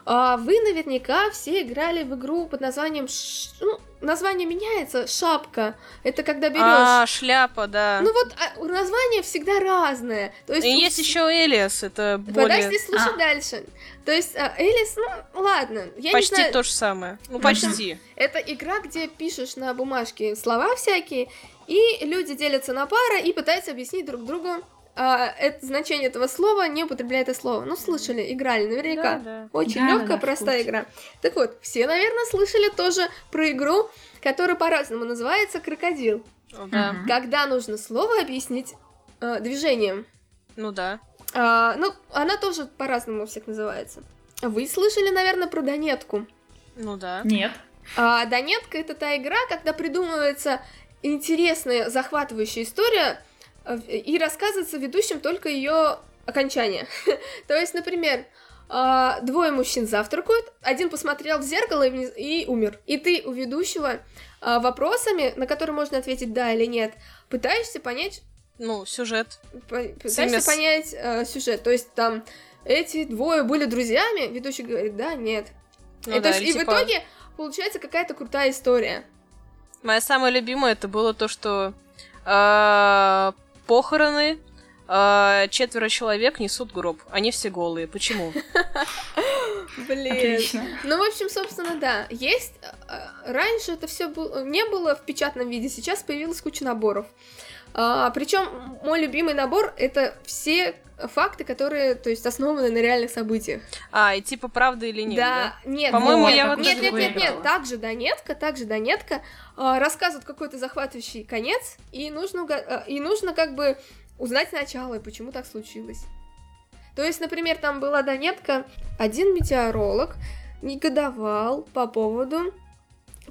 А, Вы наверняка все играли в игру под названием... Ш- Ну, название меняется, шапка. Это когда берешь... А, шляпа, да. Ну вот, а, название всегда разное. То есть, И у есть еще Элиас, это более... Подожди, слушай А. дальше. То есть, а, Элис, ну, ладно, я почти не знаю, то же самое. Ну, почти. это игра, где пишешь на бумажке слова всякие, и люди делятся на пары и пытаются объяснить друг другу а, это значение этого слова, не употребляя это слово. Ну, слышали, играли наверняка. Да, да. Очень Да, легкая, да, простая игра. Так вот, все, наверное, слышали тоже про игру, которая по-разному называется Крокодил. Да. Когда нужно слово объяснить э, движением. Ну да. А, ну, она тоже по-разному у всех называется. Вы слышали, наверное, про Донетку? Ну да. Нет. А, Донетка это та игра, когда придумывается интересная, захватывающая история и рассказывается ведущим только ее окончание. То есть, например, а, двое мужчин завтракают, один посмотрел в зеркало и, вниз- и умер. И ты у ведущего а, вопросами, на которые можно ответить да или нет, пытаешься понять, Ну, сюжет. пытаешься Семес. понять э, сюжет. То есть там эти двое были друзьями, ведущий говорит да, нет. Ну и, да, есть, в типа- итоге получается какая-то крутая история. Моя самая любимая это было то, что э, похороны э, четверо человек несут гроб. Они все голые. Почему? Блин. Отлично. Ну, в общем, собственно, да. Есть. э, Раньше это все не было в печатном виде, сейчас появилась куча наборов. причем мой любимый набор это все факты, которые, то есть, основаны на реальных событиях. А, и типа правда или нет, да? да, нет, По-моему, нет, я вот нет, нет, нет, нет, также Донетка, также Донетка а, рассказывают какой-то захватывающий конец, и нужно, а, и нужно как бы узнать начало, и почему так случилось. То есть, например, там была Донетка, один метеоролог негодовал по поводу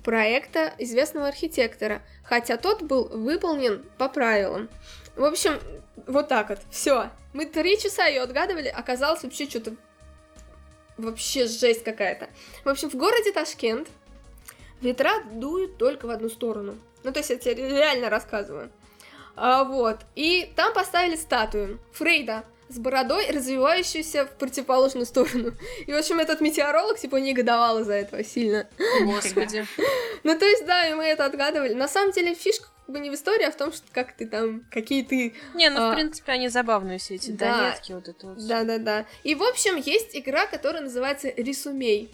проекта известного архитектора, хотя тот был выполнен по правилам. В общем, вот так вот, все. Мы три часа ее отгадывали, оказалось вообще что-то вообще жесть какая-то. В общем, в городе Ташкент ветра дуют только в одну сторону. Ну, то есть я тебе реально рассказываю. А, вот. И там поставили статую Фрейда с бородой, развивающуюся в противоположную сторону. И, в общем, этот метеоролог, типа, негодовал из-за этого сильно. Господи. Ну, то есть, да, и мы это отгадывали. На самом деле, фишка бы не в истории, а в том, что как ты там, какие ты Не, ну, А, в принципе, они забавные все эти да. донетки, вот это вот. Да-да-да. И, в общем, есть игра, которая называется Рисумей.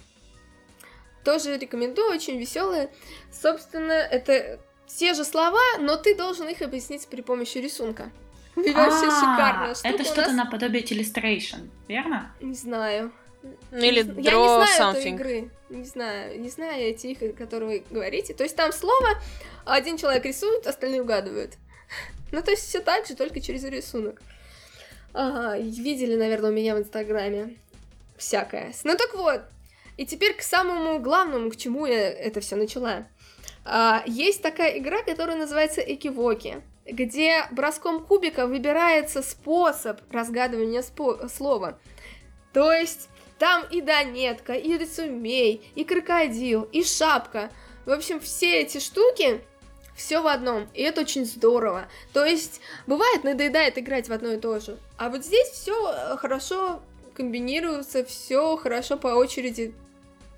Тоже рекомендую, очень веселая. Собственно, это те же слова, но ты должен их объяснить при помощи рисунка. И вообще А, шикарная штука. Это что-то наподобие Illustration, верно? Не знаю. Ну, или зн- Я не draw знаю этой something. игры. Не знаю. Не знаю эти игры, которые вы говорите. То есть там слово, один человек рисует, остальные угадывают. Ну, то есть все так же, только через рисунок. Ага, видели, наверное, у меня в Инстаграме всякое. Ну так вот, и теперь к самому главному, к чему я это все начала. А, есть такая игра, которая называется Экивоки, где броском кубика выбирается способ разгадывания спо- слова. То есть там и Донетка, и Рецумей, и Крокодил, и Шапка. В общем, все эти штуки, все в одном. И это очень здорово. То есть, бывает, надоедает играть в одно и то же. А вот здесь все хорошо комбинируется, все хорошо по очереди,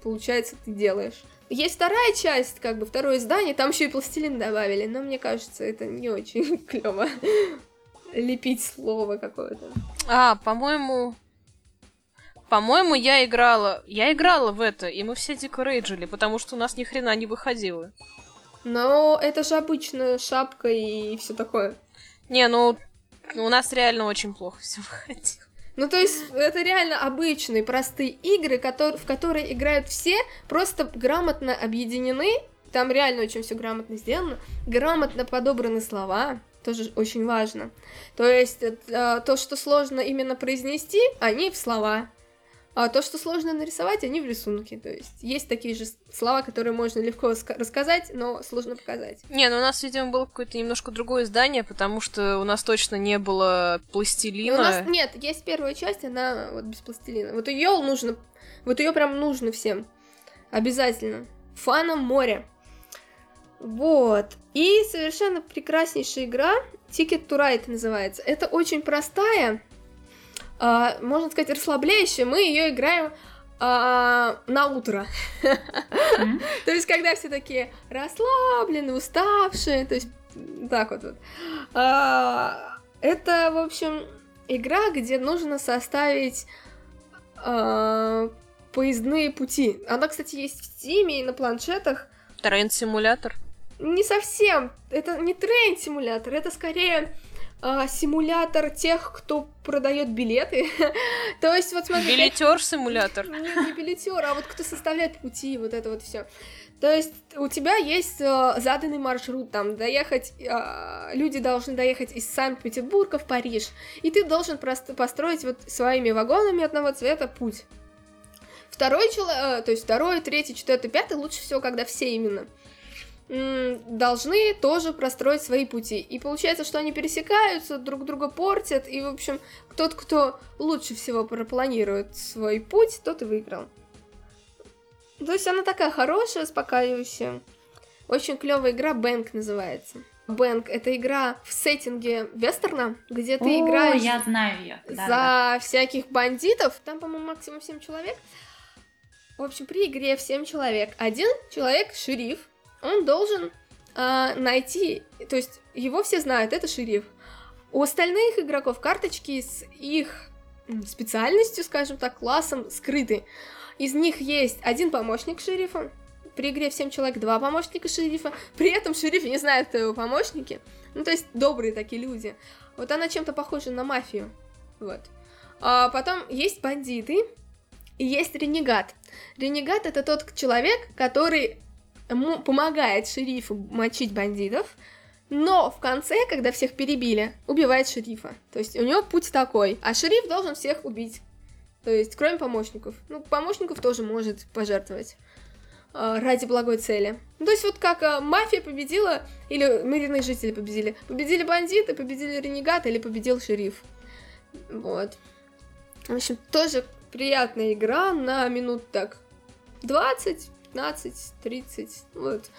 получается, ты делаешь. Есть вторая часть, как бы второе издание, там еще и пластилин добавили, но мне кажется, это не очень клево. Лепить слово какое-то. А, по-моему... По-моему, я играла... Я играла в это, и мы все дико рейджили, потому что у нас ни хрена не выходило. Но это же обычная шапка и все такое. Не, ну... У нас реально очень плохо все выходило. Ну, то есть, это реально обычные, простые игры, в которые играют все, просто грамотно объединены. Там реально очень все грамотно сделано. Грамотно подобраны слова, тоже очень важно. То есть, э, то, что сложно именно произнести, они в слова. А то, что сложно нарисовать, они в рисунке. То есть, есть такие же слова, которые можно легко ска- рассказать, но сложно показать. Не, ну у нас, видимо, было какое-то немножко другое издание, потому что у нас точно не было пластилина. Ну, У нас нет, есть первая часть, она вот без пластилина. Вот ее нужно, вот ее прям нужно всем. Обязательно. Фаном море. Вот. И совершенно прекраснейшая игра Ticket to Ride называется. Это очень простая, а, можно сказать, расслабляющая. Мы ее играем а, на утро. То есть, когда все такие расслабленные, уставшие, то есть, так вот. вот. А, это, в общем, игра, где нужно составить а, поездные пути. Она, кстати, есть в Стиме и на планшетах. Трейн-симулятор. Не совсем. Это не трейн-симулятор, это скорее а, симулятор тех, кто продает билеты. То есть, вот смотри... Билетер симулятор. Нет, не билетер, а вот кто составляет пути, вот это вот все. То есть у тебя есть э, заданный маршрут, там, доехать, э, люди должны доехать из Санкт-Петербурга в Париж, и ты должен просто построить вот своими вагонами одного цвета путь. Второй человек, э, то есть второй, третий, четвертый, пятый, лучше всего, когда все именно должны тоже простроить свои пути. И получается, что они пересекаются, друг друга портят, и, в общем, тот, кто лучше всего пропланирует свой путь, тот и выиграл. То есть она такая хорошая, успокаивающая. Очень клевая игра, Бэнк называется. Бэнк — это игра в сеттинге вестерна, где ты О, играешь я знаю ее. за да. всяких бандитов. Там, по-моему, максимум 7 человек. В общем, при игре в 7 человек. Один человек — шериф, он должен э, найти, то есть его все знают, это шериф. У остальных игроков карточки с их специальностью, скажем так, классом скрыты. Из них есть один помощник шерифа, при игре в 7 человек два помощника шерифа, при этом шериф не знает, кто его помощники. Ну, то есть добрые такие люди. Вот она чем-то похожа на мафию. Вот. А потом есть бандиты и есть ренегат. Ренегат это тот человек, который помогает шерифу мочить бандитов, но в конце, когда всех перебили, убивает шерифа. То есть у него путь такой, а шериф должен всех убить. То есть, кроме помощников. Ну, помощников тоже может пожертвовать э, ради благой цели. Ну, то есть, вот как э, мафия победила, или мирные жители победили. Победили бандиты, победили ренегаты, или победил шериф. Вот. В общем, тоже приятная игра на минут так 20, 15, 30. Вот.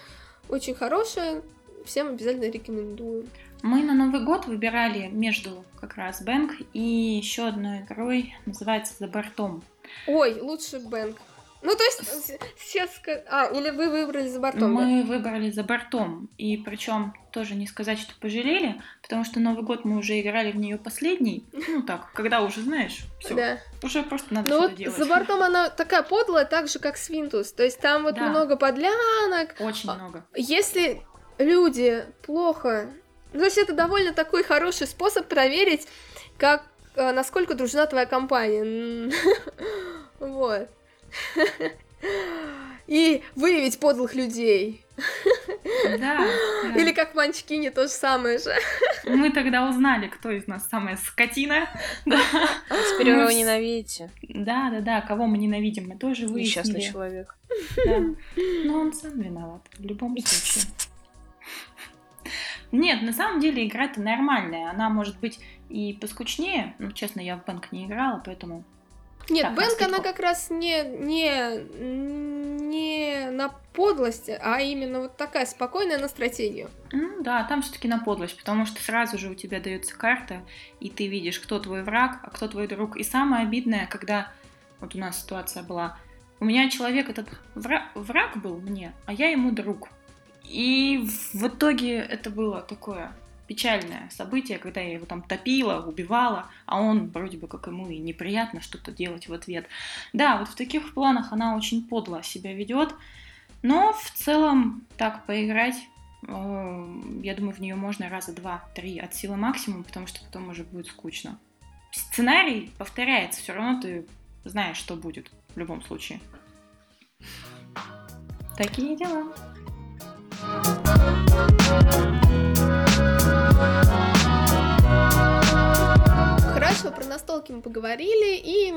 Очень хорошая. Всем обязательно рекомендую. Мы на Новый год выбирали между как раз Бэнк и еще одной игрой, называется «За бортом». Ой, лучше Бэнк. Ну, то есть, сейчас... А, или вы выбрали за бортом, Мы да? выбрали за бортом. И причем тоже не сказать, что пожалели, потому что Новый год мы уже играли в нее последний. Ну так, когда уже, знаешь, все. Да. Уже просто надо Ну что-то вот делать. за бортом она такая подлая, так же, как Свинтус. То есть там вот Да. много подлянок. Очень А, много. Если люди плохо... Ну, то есть это довольно такой хороший способ проверить, как э, насколько дружна твоя компания. Вот. И выявить подлых людей. Да, да. Или как Манчкине то же самое же. Мы тогда узнали, кто из нас самая скотина. Да, Теперь вы его ненавидите. да, да, да, кого мы ненавидим, мы тоже Несчастный выяснили. человек. Да. Но он сам виноват, в любом случае. Нет, на самом деле игра-то нормальная. Она может быть и поскучнее. Ну, честно, я в банк не играла, поэтому... Нет, Так, Бэнк, она как раз не, не, не на подлости, а именно вот такая спокойная на стратегию. Ну да, там все-таки на подлость, потому что сразу же у тебя дается карта, и ты видишь, кто твой враг, а кто твой друг. И самое обидное, когда вот у нас ситуация была, у меня человек этот враг, враг был мне, а я ему друг. И в итоге это было такое печальное событие, когда я его там топила, убивала, а он вроде бы как ему и неприятно что-то делать в ответ. Да, вот в таких планах она очень подло себя ведет, но в целом так поиграть Э, Я думаю, в нее можно раза два-три от силы максимум, потому что потом уже будет скучно. Сценарий повторяется, все равно ты знаешь, что будет в любом случае. Такие дела. Хорошо, про настолки мы поговорили, и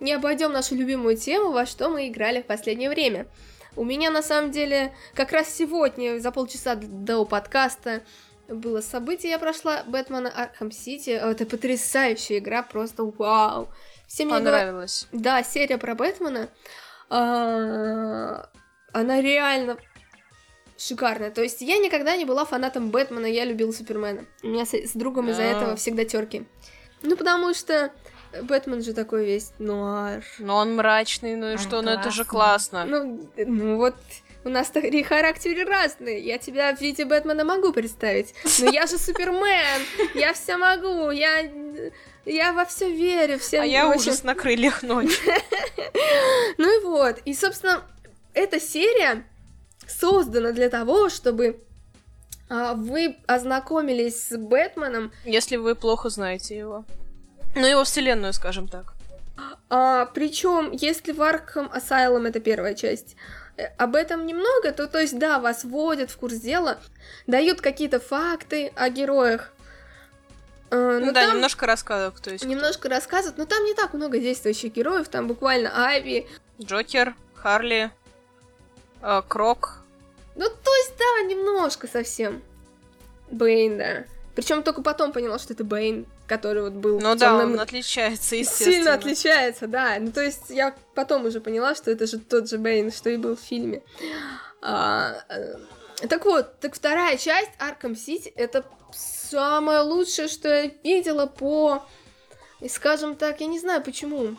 не обойдем нашу любимую тему, во что мы играли в последнее время. У меня, на самом деле, как раз сегодня, за полчаса до подкаста, было событие, я прошла Бэтмена Arkham City. Это потрясающая игра, просто вау. Все мне Понравилось. да, серия про Бэтмена, а, она реально шикарная. То есть я никогда не была фанатом Бэтмена, я любила Супермена. У меня с, с другом из-за А. этого всегда терки. Ну, потому что Бэтмен же такой весь нуар. Но он мрачный, ну и Он что, ну это же классный. классно. Ну, ну вот у нас такие характеры разные. Я тебя в виде Бэтмена могу представить. Но я же Супермен. Я все могу. Я, я во все верю. Всем А я вообще- ужас на крыльях ночи. Ну и вот. И, собственно, эта серия создана для того, чтобы вы ознакомились с Бэтменом, Если вы плохо знаете его. Ну, его вселенную, скажем так. а, причем, если в Arkham Asylum это первая часть, э, об этом немного, то, то есть, да, вас вводят в курс дела, дают какие-то факты о героях, Э, Ну, да, там немножко рассказывают, кто есть. кто. немножко рассказывают, но там не так много действующих героев, там буквально Айви, Джокер, Харли, э, Крок. Ну, то есть, да, немножко совсем. Бэйн, да. Причем только потом поняла, что это Бэйн, который вот был Ну да, «Тёмном- он отличается, естественно. Сильно отличается, да. Ну, то есть, я потом уже поняла, что это же тот же Бэйн, что и был в фильме. А, э, так вот, так вторая часть Арком Сити это самое лучшее, что я видела по, скажем так, я не знаю почему.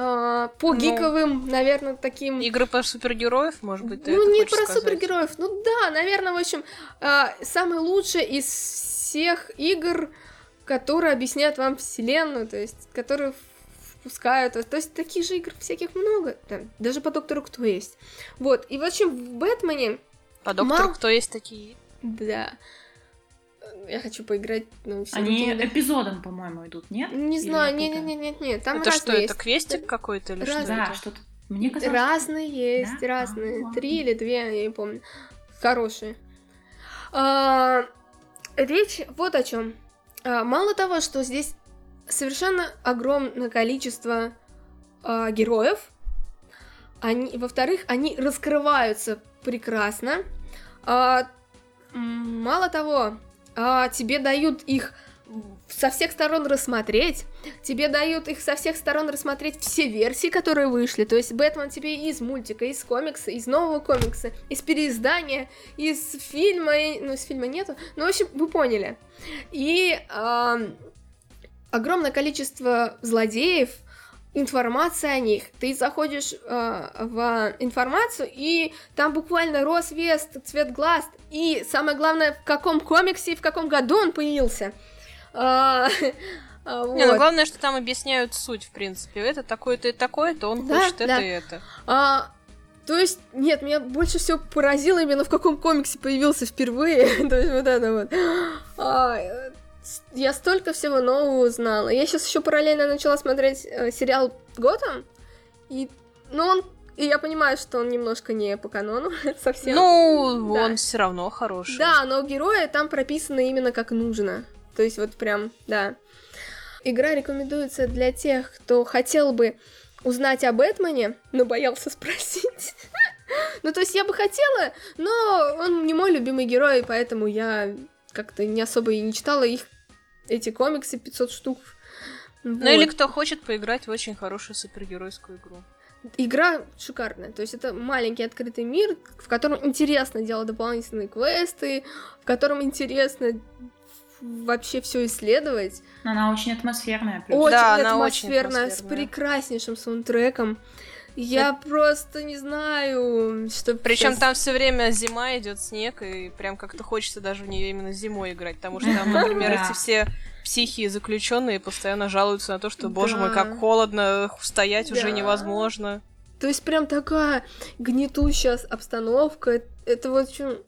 А, по Ну, гиковым, наверное, таким Игры про супергероев, может быть, ты ну, не про сказать? супергероев. Ну да, наверное, в общем, а, самое лучшее из всех игр, которые объясняют вам вселенную, то есть, которые впускают. То есть, таких же игр всяких много. да, даже по доктору кто есть. Вот. И в общем, в Бэтмене, По доктору Мал- кто есть такие? да. Я хочу поиграть, все Они эпизодом, по-моему, идут, нет? Не Или знаю, это- не-не-не-не, там это что, есть. это квестик какой-то или что. Да, что-то... Мне казалось... Разные есть, Да? разные. А. Три или две, я не помню. Хорошие. А, речь вот о чем. мало того, что здесь совершенно огромное количество а, героев, они, во-вторых, они раскрываются прекрасно. А, мало того, а, тебе дают их со всех сторон рассмотреть, тебе дают их со всех сторон рассмотреть все версии, которые вышли. То есть Бэтмен тебе из мультика, из комикса, из нового комикса, из переиздания, из фильма, ну из фильма нету. Ну, в общем, вы поняли. И ам, огромное количество злодеев, информация о них. Ты заходишь а, в информацию, и там буквально рост, вес, цвет глаз, и самое главное, в каком комиксе и в каком году он появился. А, а, Не, ну вот. главное, что там объясняют суть, в принципе. Это такое-то и такое-то, он Да, хочет это да. и это. А, то есть, нет, меня больше всего поразило именно в каком комиксе появился впервые. то есть вот это вот. А, э, я столько всего нового узнала. Я сейчас еще параллельно начала смотреть э, сериал Готэм. И, ну, он и я понимаю, что он немножко не по канону совсем. Ну, Да. он все равно хороший. Да, но герои там прописаны именно как нужно. То есть вот прям, да. Игра рекомендуется для тех, кто хотел бы узнать о Бэтмене, но боялся спросить. Ну, то есть я бы хотела, но он не мой любимый герой, поэтому я как-то не особо и не читала их, эти комиксы, 500 штук. Ну или кто хочет поиграть в очень хорошую супергеройскую игру. Игра шикарная, то есть это маленький открытый мир, в котором интересно делать дополнительные квесты, в котором интересно вообще все исследовать. Она очень атмосферная. Очень Да, она очень атмосферная, с атмосферная. прекраснейшим саундтреком. Я просто не знаю, что... Причем щас- там все время зима идет снег, и прям как-то хочется даже в нее именно зимой играть, потому что там, например, эти все психи заключенные постоянно жалуются на то, что, боже мой, как холодно, стоять уже невозможно. То есть прям такая гнетущая обстановка. Это вот чем...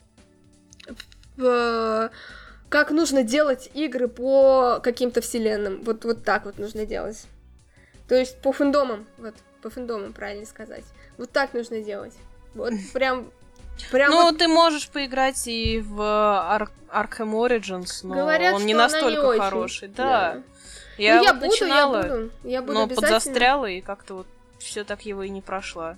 Как нужно делать игры по каким-то вселенным. Вот, вот так вот нужно делать. То есть по фэндомам. Вот, по фэндомам, правильно сказать. Вот так нужно делать. Вот прям... Прям ну, вот ты можешь поиграть и в Ar- Arkham Origins, но говорят, он не настолько очень. хороший. Да. Ну, Я, я вот буду, начинала, я буду. Я буду но подзастряла, и как-то вот все так его и не прошла.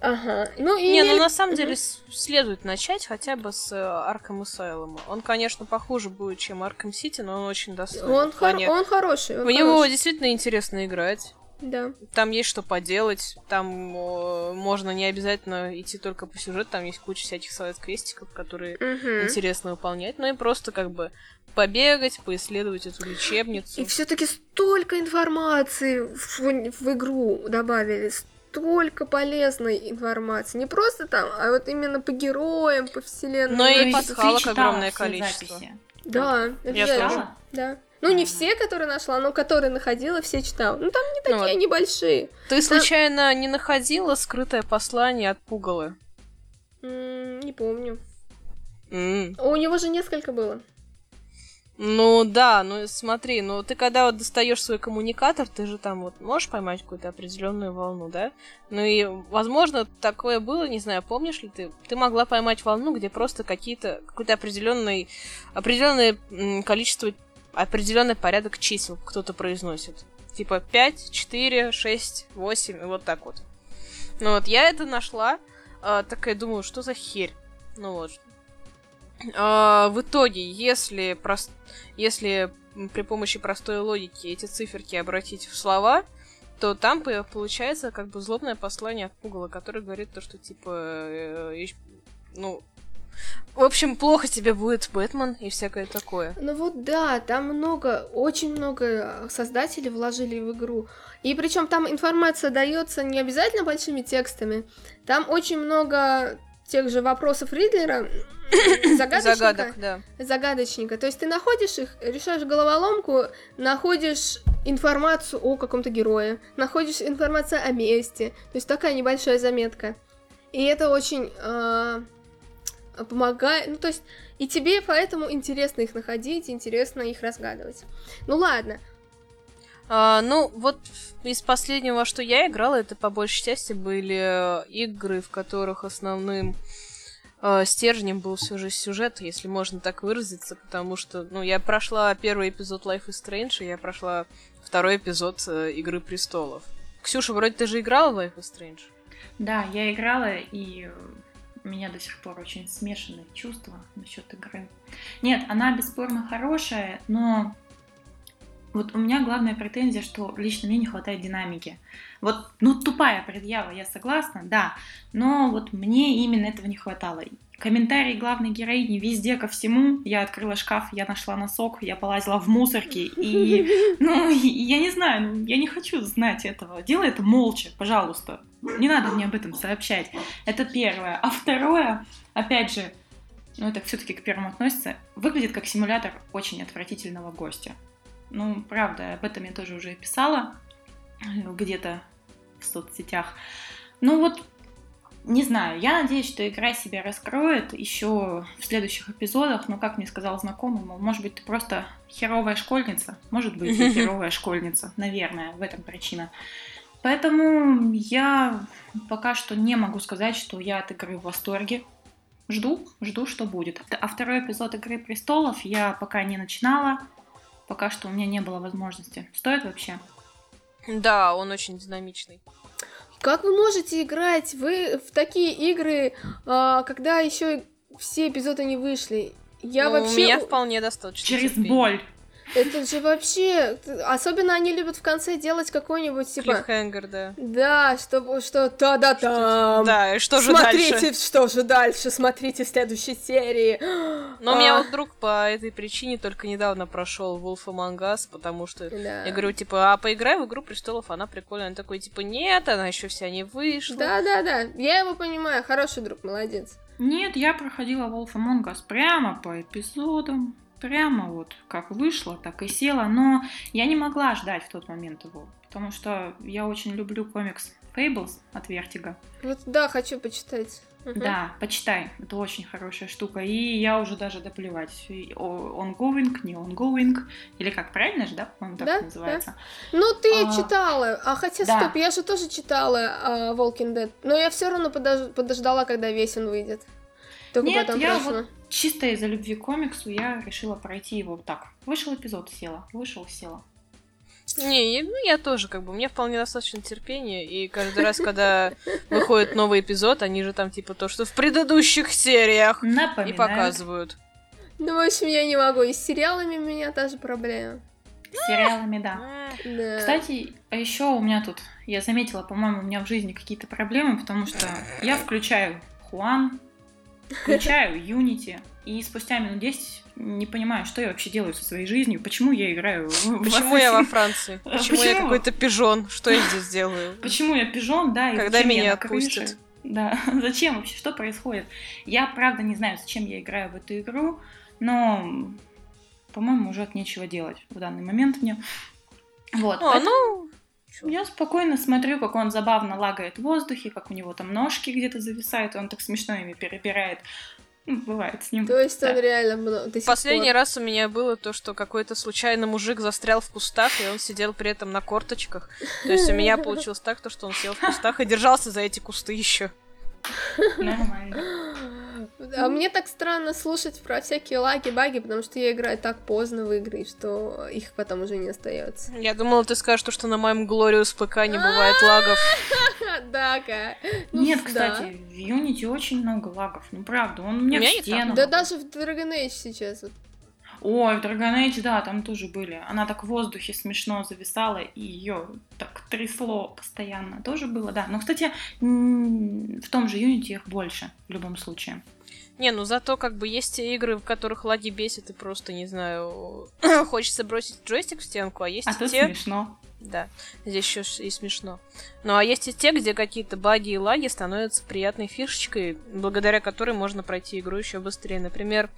Ага. Ну и Не, ну на самом деле с- следует начать хотя бы с э, Arkham Asylum. Он, конечно, похуже будет, чем Arkham City, но он очень достойный. он, хор- плане- он хороший. он В него хороший. действительно интересно играть. Да. Там есть что поделать, там э, можно не обязательно идти только по сюжету, там есть куча всяких сайт-квестиков, которые Мгм. интересно выполнять, ну и просто как бы побегать, поисследовать эту лечебницу. И все-таки столько информации в, в игру добавили, столько полезной информации. Не просто там, а вот именно по героям, по вселенной. Но и пасхалок ты читала огромное количество. записи? Да, Я обязательно. тоже. Да. Ну, не все, которые нашла, но которые находила, все читала. Ну, там не Ну такие вот. небольшие. Ты случайно не находила скрытое послание от Пугалы? М, Не помню. М. У него же несколько было. Ну да, ну смотри, ну ты когда вот достаешь свой коммуникатор, ты же там вот можешь поймать какую-то определенную волну, да? Ну и, возможно, такое было, не знаю, помнишь ли ты, ты могла поймать волну, где просто какие-то, определенный, определенное м, количество, определенный порядок чисел кто-то произносит. Типа 5, 4, 6, 8, и вот так вот. Ну вот, я это нашла, а, такая думаю, что за херь? Ну вот. А, в итоге, если, прос- если при помощи простой логики эти циферки обратить в слова, то там по- получается как бы злобное послание от Пугала, которое говорит то, что типа, э, ищ- ну, в общем, плохо тебе будет Бэтмен и всякое такое. Ну вот да, там много, очень много создателей вложили в игру. И причем там информация дается не обязательно большими текстами. Там очень много тех же вопросов Ридлера, загадочника, Загадок, да. загадочника. То есть ты находишь их, решаешь головоломку, находишь информацию о каком-то герое, находишь информацию о месте. То есть такая небольшая заметка. И это очень а, помогает. Ну, то есть, и тебе поэтому интересно их находить, интересно их разгадывать. Ну ладно. А, ну, вот из последнего, что я играла, это по большей части были э, игры, в которых основным э, стержнем был все же сюжет, если можно так выразиться, потому что, ну, я прошла первый эпизод Life is Strange, и я прошла второй эпизод э, Игры престолов. Ксюша, вроде ты же играла в Life is Strange? Да, я играла, и у меня до сих пор очень смешанные чувства насчет игры. Нет, она бесспорно хорошая, но вот у меня главная претензия, что лично мне не хватает динамики. Вот, ну, тупая предъява, я согласна, да, но вот мне именно этого не хватало. Комментарии главной героини везде ко всему. Я открыла шкаф, я нашла носок, я полазила в мусорки, и, ну, я не знаю, ну, я не хочу знать этого. Делай это молча, пожалуйста. Не надо мне об этом сообщать. Это первое. А второе, опять же, ну это все-таки к первому относится, выглядит как симулятор очень отвратительного гостя. Ну, правда, об этом я тоже уже писала э, где-то в соцсетях. Ну вот, не знаю, я надеюсь, что игра себя раскроет еще в следующих эпизодах, но, как мне сказал знакомый, мол, может быть, ты просто херовая школьница, может быть, ты херовая школьница, наверное, в этом причина. Поэтому я пока что не могу сказать, что я от игры в восторге. Жду, жду, что будет. А второй эпизод Игры престолов я пока не начинала, пока что у меня не было возможности. Стоит вообще? Да, он очень динамичный. Как вы можете играть вы в такие игры, а, когда еще все эпизоды не вышли? Я Ну, вообще... У меня вполне достаточно. Через терпения. боль. Это же вообще... Особенно они любят в конце делать какой-нибудь, типа... Клиффхенгер, да. Да, что, что та-да-там. Да, и что же смотрите, дальше? что же дальше, смотрите в следующей серии. Но у меня А, вот друг по этой причине только недавно прошел Wolf Among Us, потому что Да. я говорю, типа, а поиграй в Игру Престолов, она прикольная. Он такой, типа, нет, она еще вся не вышла. Да-да-да, я его понимаю, хороший друг, молодец. Нет, я проходила Wolf Among Us прямо по эпизодам. Прямо вот как вышло, так и села. Но я не могла ждать в тот момент его. Потому что я очень люблю комикс Fables от Vertigo. Вот да, хочу почитать. Мгм. Да, почитай. Это очень хорошая штука. И я уже даже доплевать. И о- Ongoing, не ongoing. Или как, правильно же, да? По-моему, так Да, называется. Ну, ты А, читала. А хотя, да. стоп, я же тоже читала а, Walking Dead. Но я все равно подож- подождала, когда весь он выйдет. Только Нет, потом я прошла. вот чисто из-за любви к комиксу я решила пройти его вот так. Вышел эпизод, села. Вышел, села. Не, я- ну я тоже, как бы, мне вполне достаточно терпения, и каждый раз, когда выходит новый эпизод, они же там, типа, то, что в предыдущих сериях и Напоминаю. показывают. Ну, в общем, я не могу. И с сериалами у меня та же проблема. С сериалами, да. Да. Кстати, а еще у меня тут, я заметила, по-моему, у меня в жизни какие-то проблемы, потому что я включаю Хуан, включаю Unity, и спустя минут 10 не понимаю, что я вообще делаю со своей жизнью, почему я играю в Почему я во Франции? А Почему я какой-то пижон? Что я здесь делаю? Почему я пижон, да, и Когда меня отпустят? Да, зачем вообще, что происходит? Я, правда, не знаю, зачем я играю в эту игру, но, по-моему, уже от нечего делать в данный момент мне. Вот. Поэтому- ну, Чё? Я спокойно смотрю, как он забавно лагает в воздухе, как у него там ножки где-то зависают, и он так смешно ими перебирает. Ну, бывает с ним. То есть он Да. реально мно- до сих Последний пор. раз у меня было то, что какой-то случайный мужик застрял в кустах, и он сидел при этом на корточках. То есть у меня получилось так, то, что он сел в кустах и держался за эти кусты еще. Нормально. А мне так странно слушать про всякие лаги, баги, потому что я играю так поздно в игры, что их потом уже не остается. Я думала, ты скажешь, то, что на моем Glorious ПК не бывает лагов. Да, Ка. Ну, Нет, да. кстати, в Unity очень много лагов. Ну, правда, он мне У меня в стену. Да даже в Dragon Age сейчас. вот. Ой, в Dragon Age, да, там тоже были. Она так в воздухе смешно зависала, и ее так трясло постоянно. Тоже было, да. Но, кстати, в том же Unity их больше, в любом случае. Не, ну зато как бы есть игры, в которых лаги бесит, и просто, не знаю, хочется бросить джойстик в стенку, а есть А те... смешно. Да, здесь еще и смешно. Ну а есть и те, где какие-то баги и лаги становятся приятной фишечкой, благодаря которой можно пройти игру еще быстрее. Например,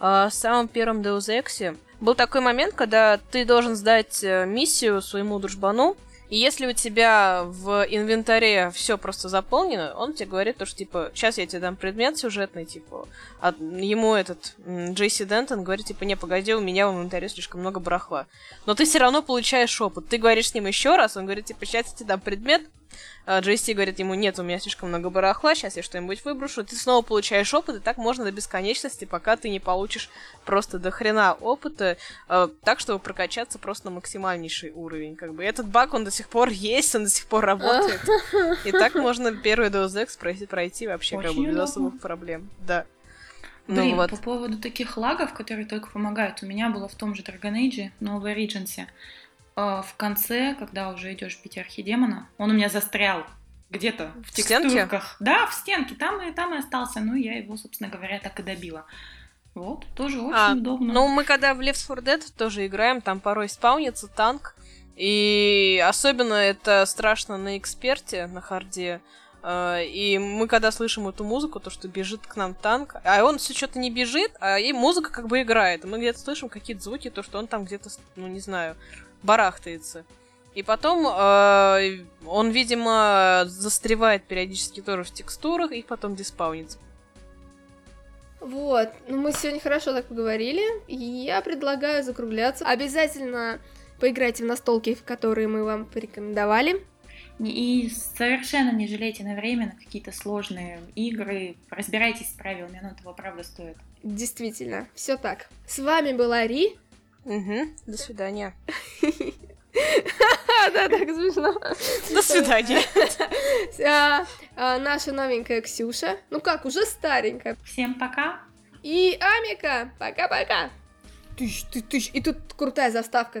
э, в самом первом Deus Ex был такой момент, когда ты должен сдать э, миссию своему дружбану, и если у тебя в инвентаре все просто заполнено, он тебе говорит то, что типа, сейчас я тебе дам предмет сюжетный, типа, а ему этот Джейси Дентон говорит, типа, не, погоди, у меня в инвентаре слишком много барахла. Но ты все равно получаешь опыт. Ты говоришь с ним еще раз, он говорит, типа, сейчас я тебе дам предмет. А Джейси говорит ему, нет, у меня слишком много барахла, сейчас я что-нибудь выброшу. Ты снова получаешь опыт, и так можно до бесконечности, пока ты не получишь просто до хрена опыта, э, так, чтобы прокачаться просто на максимальнейший уровень. Как бы этот баг, он до сих пор есть, он до сих пор работает. И так можно первый Deus Ex пройти, пройти вообще как бы без удобно. особых проблем. Да. Блин, Ну вот. по поводу таких лагов, которые только помогают, у меня было в том же Dragon Age, но в Origins. Э, В конце, когда уже идешь бить архидемона, он у меня застрял где-то в В стенке? текстурках. Да, в стенке, там и там и остался. Ну, я его, собственно говоря, так и добила. Вот, тоже очень А, удобно. Ну, мы когда в Left 4 Dead тоже играем, там порой спаунится танк, и особенно это страшно на эксперте, на харде, и мы когда слышим эту музыку, то, что бежит к нам танк, а он все что-то не бежит, а и музыка как бы играет, мы где-то слышим какие-то звуки, то, что он там где-то, ну, не знаю, барахтается. И потом э, он, видимо, застревает периодически тоже в текстурах, и потом диспаунится. Вот, ну мы сегодня хорошо так поговорили, и я предлагаю закругляться. Обязательно поиграйте в настолки, которые мы вам порекомендовали. И совершенно не жалейте на время на какие-то сложные игры. Разбирайтесь с правилами, оно того правда стоит. Действительно, все так. С вами была Ри. Угу. До свидания. Да, так смешно. До свидания. А, а, Наша новенькая Ксюша. Ну как, уже старенькая. Всем пока! И Амика. Пока-пока. Тыщ, ты, тыщ. И тут крутая заставка.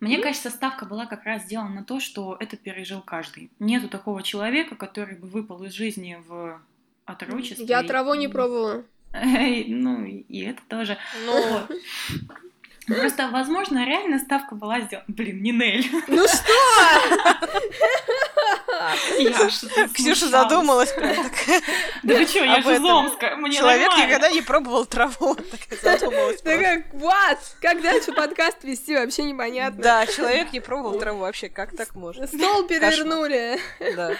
Мне кажется, ставка была как раз сделана на то, что это пережил каждый. Нету такого человека, который бы выпал из жизни в отрочестве. Я траву не пробовала. Ну, и это тоже. Ну. Просто, возможно, реально ставка была сделана... Блин, не Нель. Ну что? Ксюша задумалась прям так. Да вы что, я же из. Омска. Мне Человек никогда не пробовал траву. Так задумалась Да как, what? Как дальше подкаст вести, вообще непонятно. Да, человек не пробовал траву вообще. Как так можно? Стол перевернули. Да.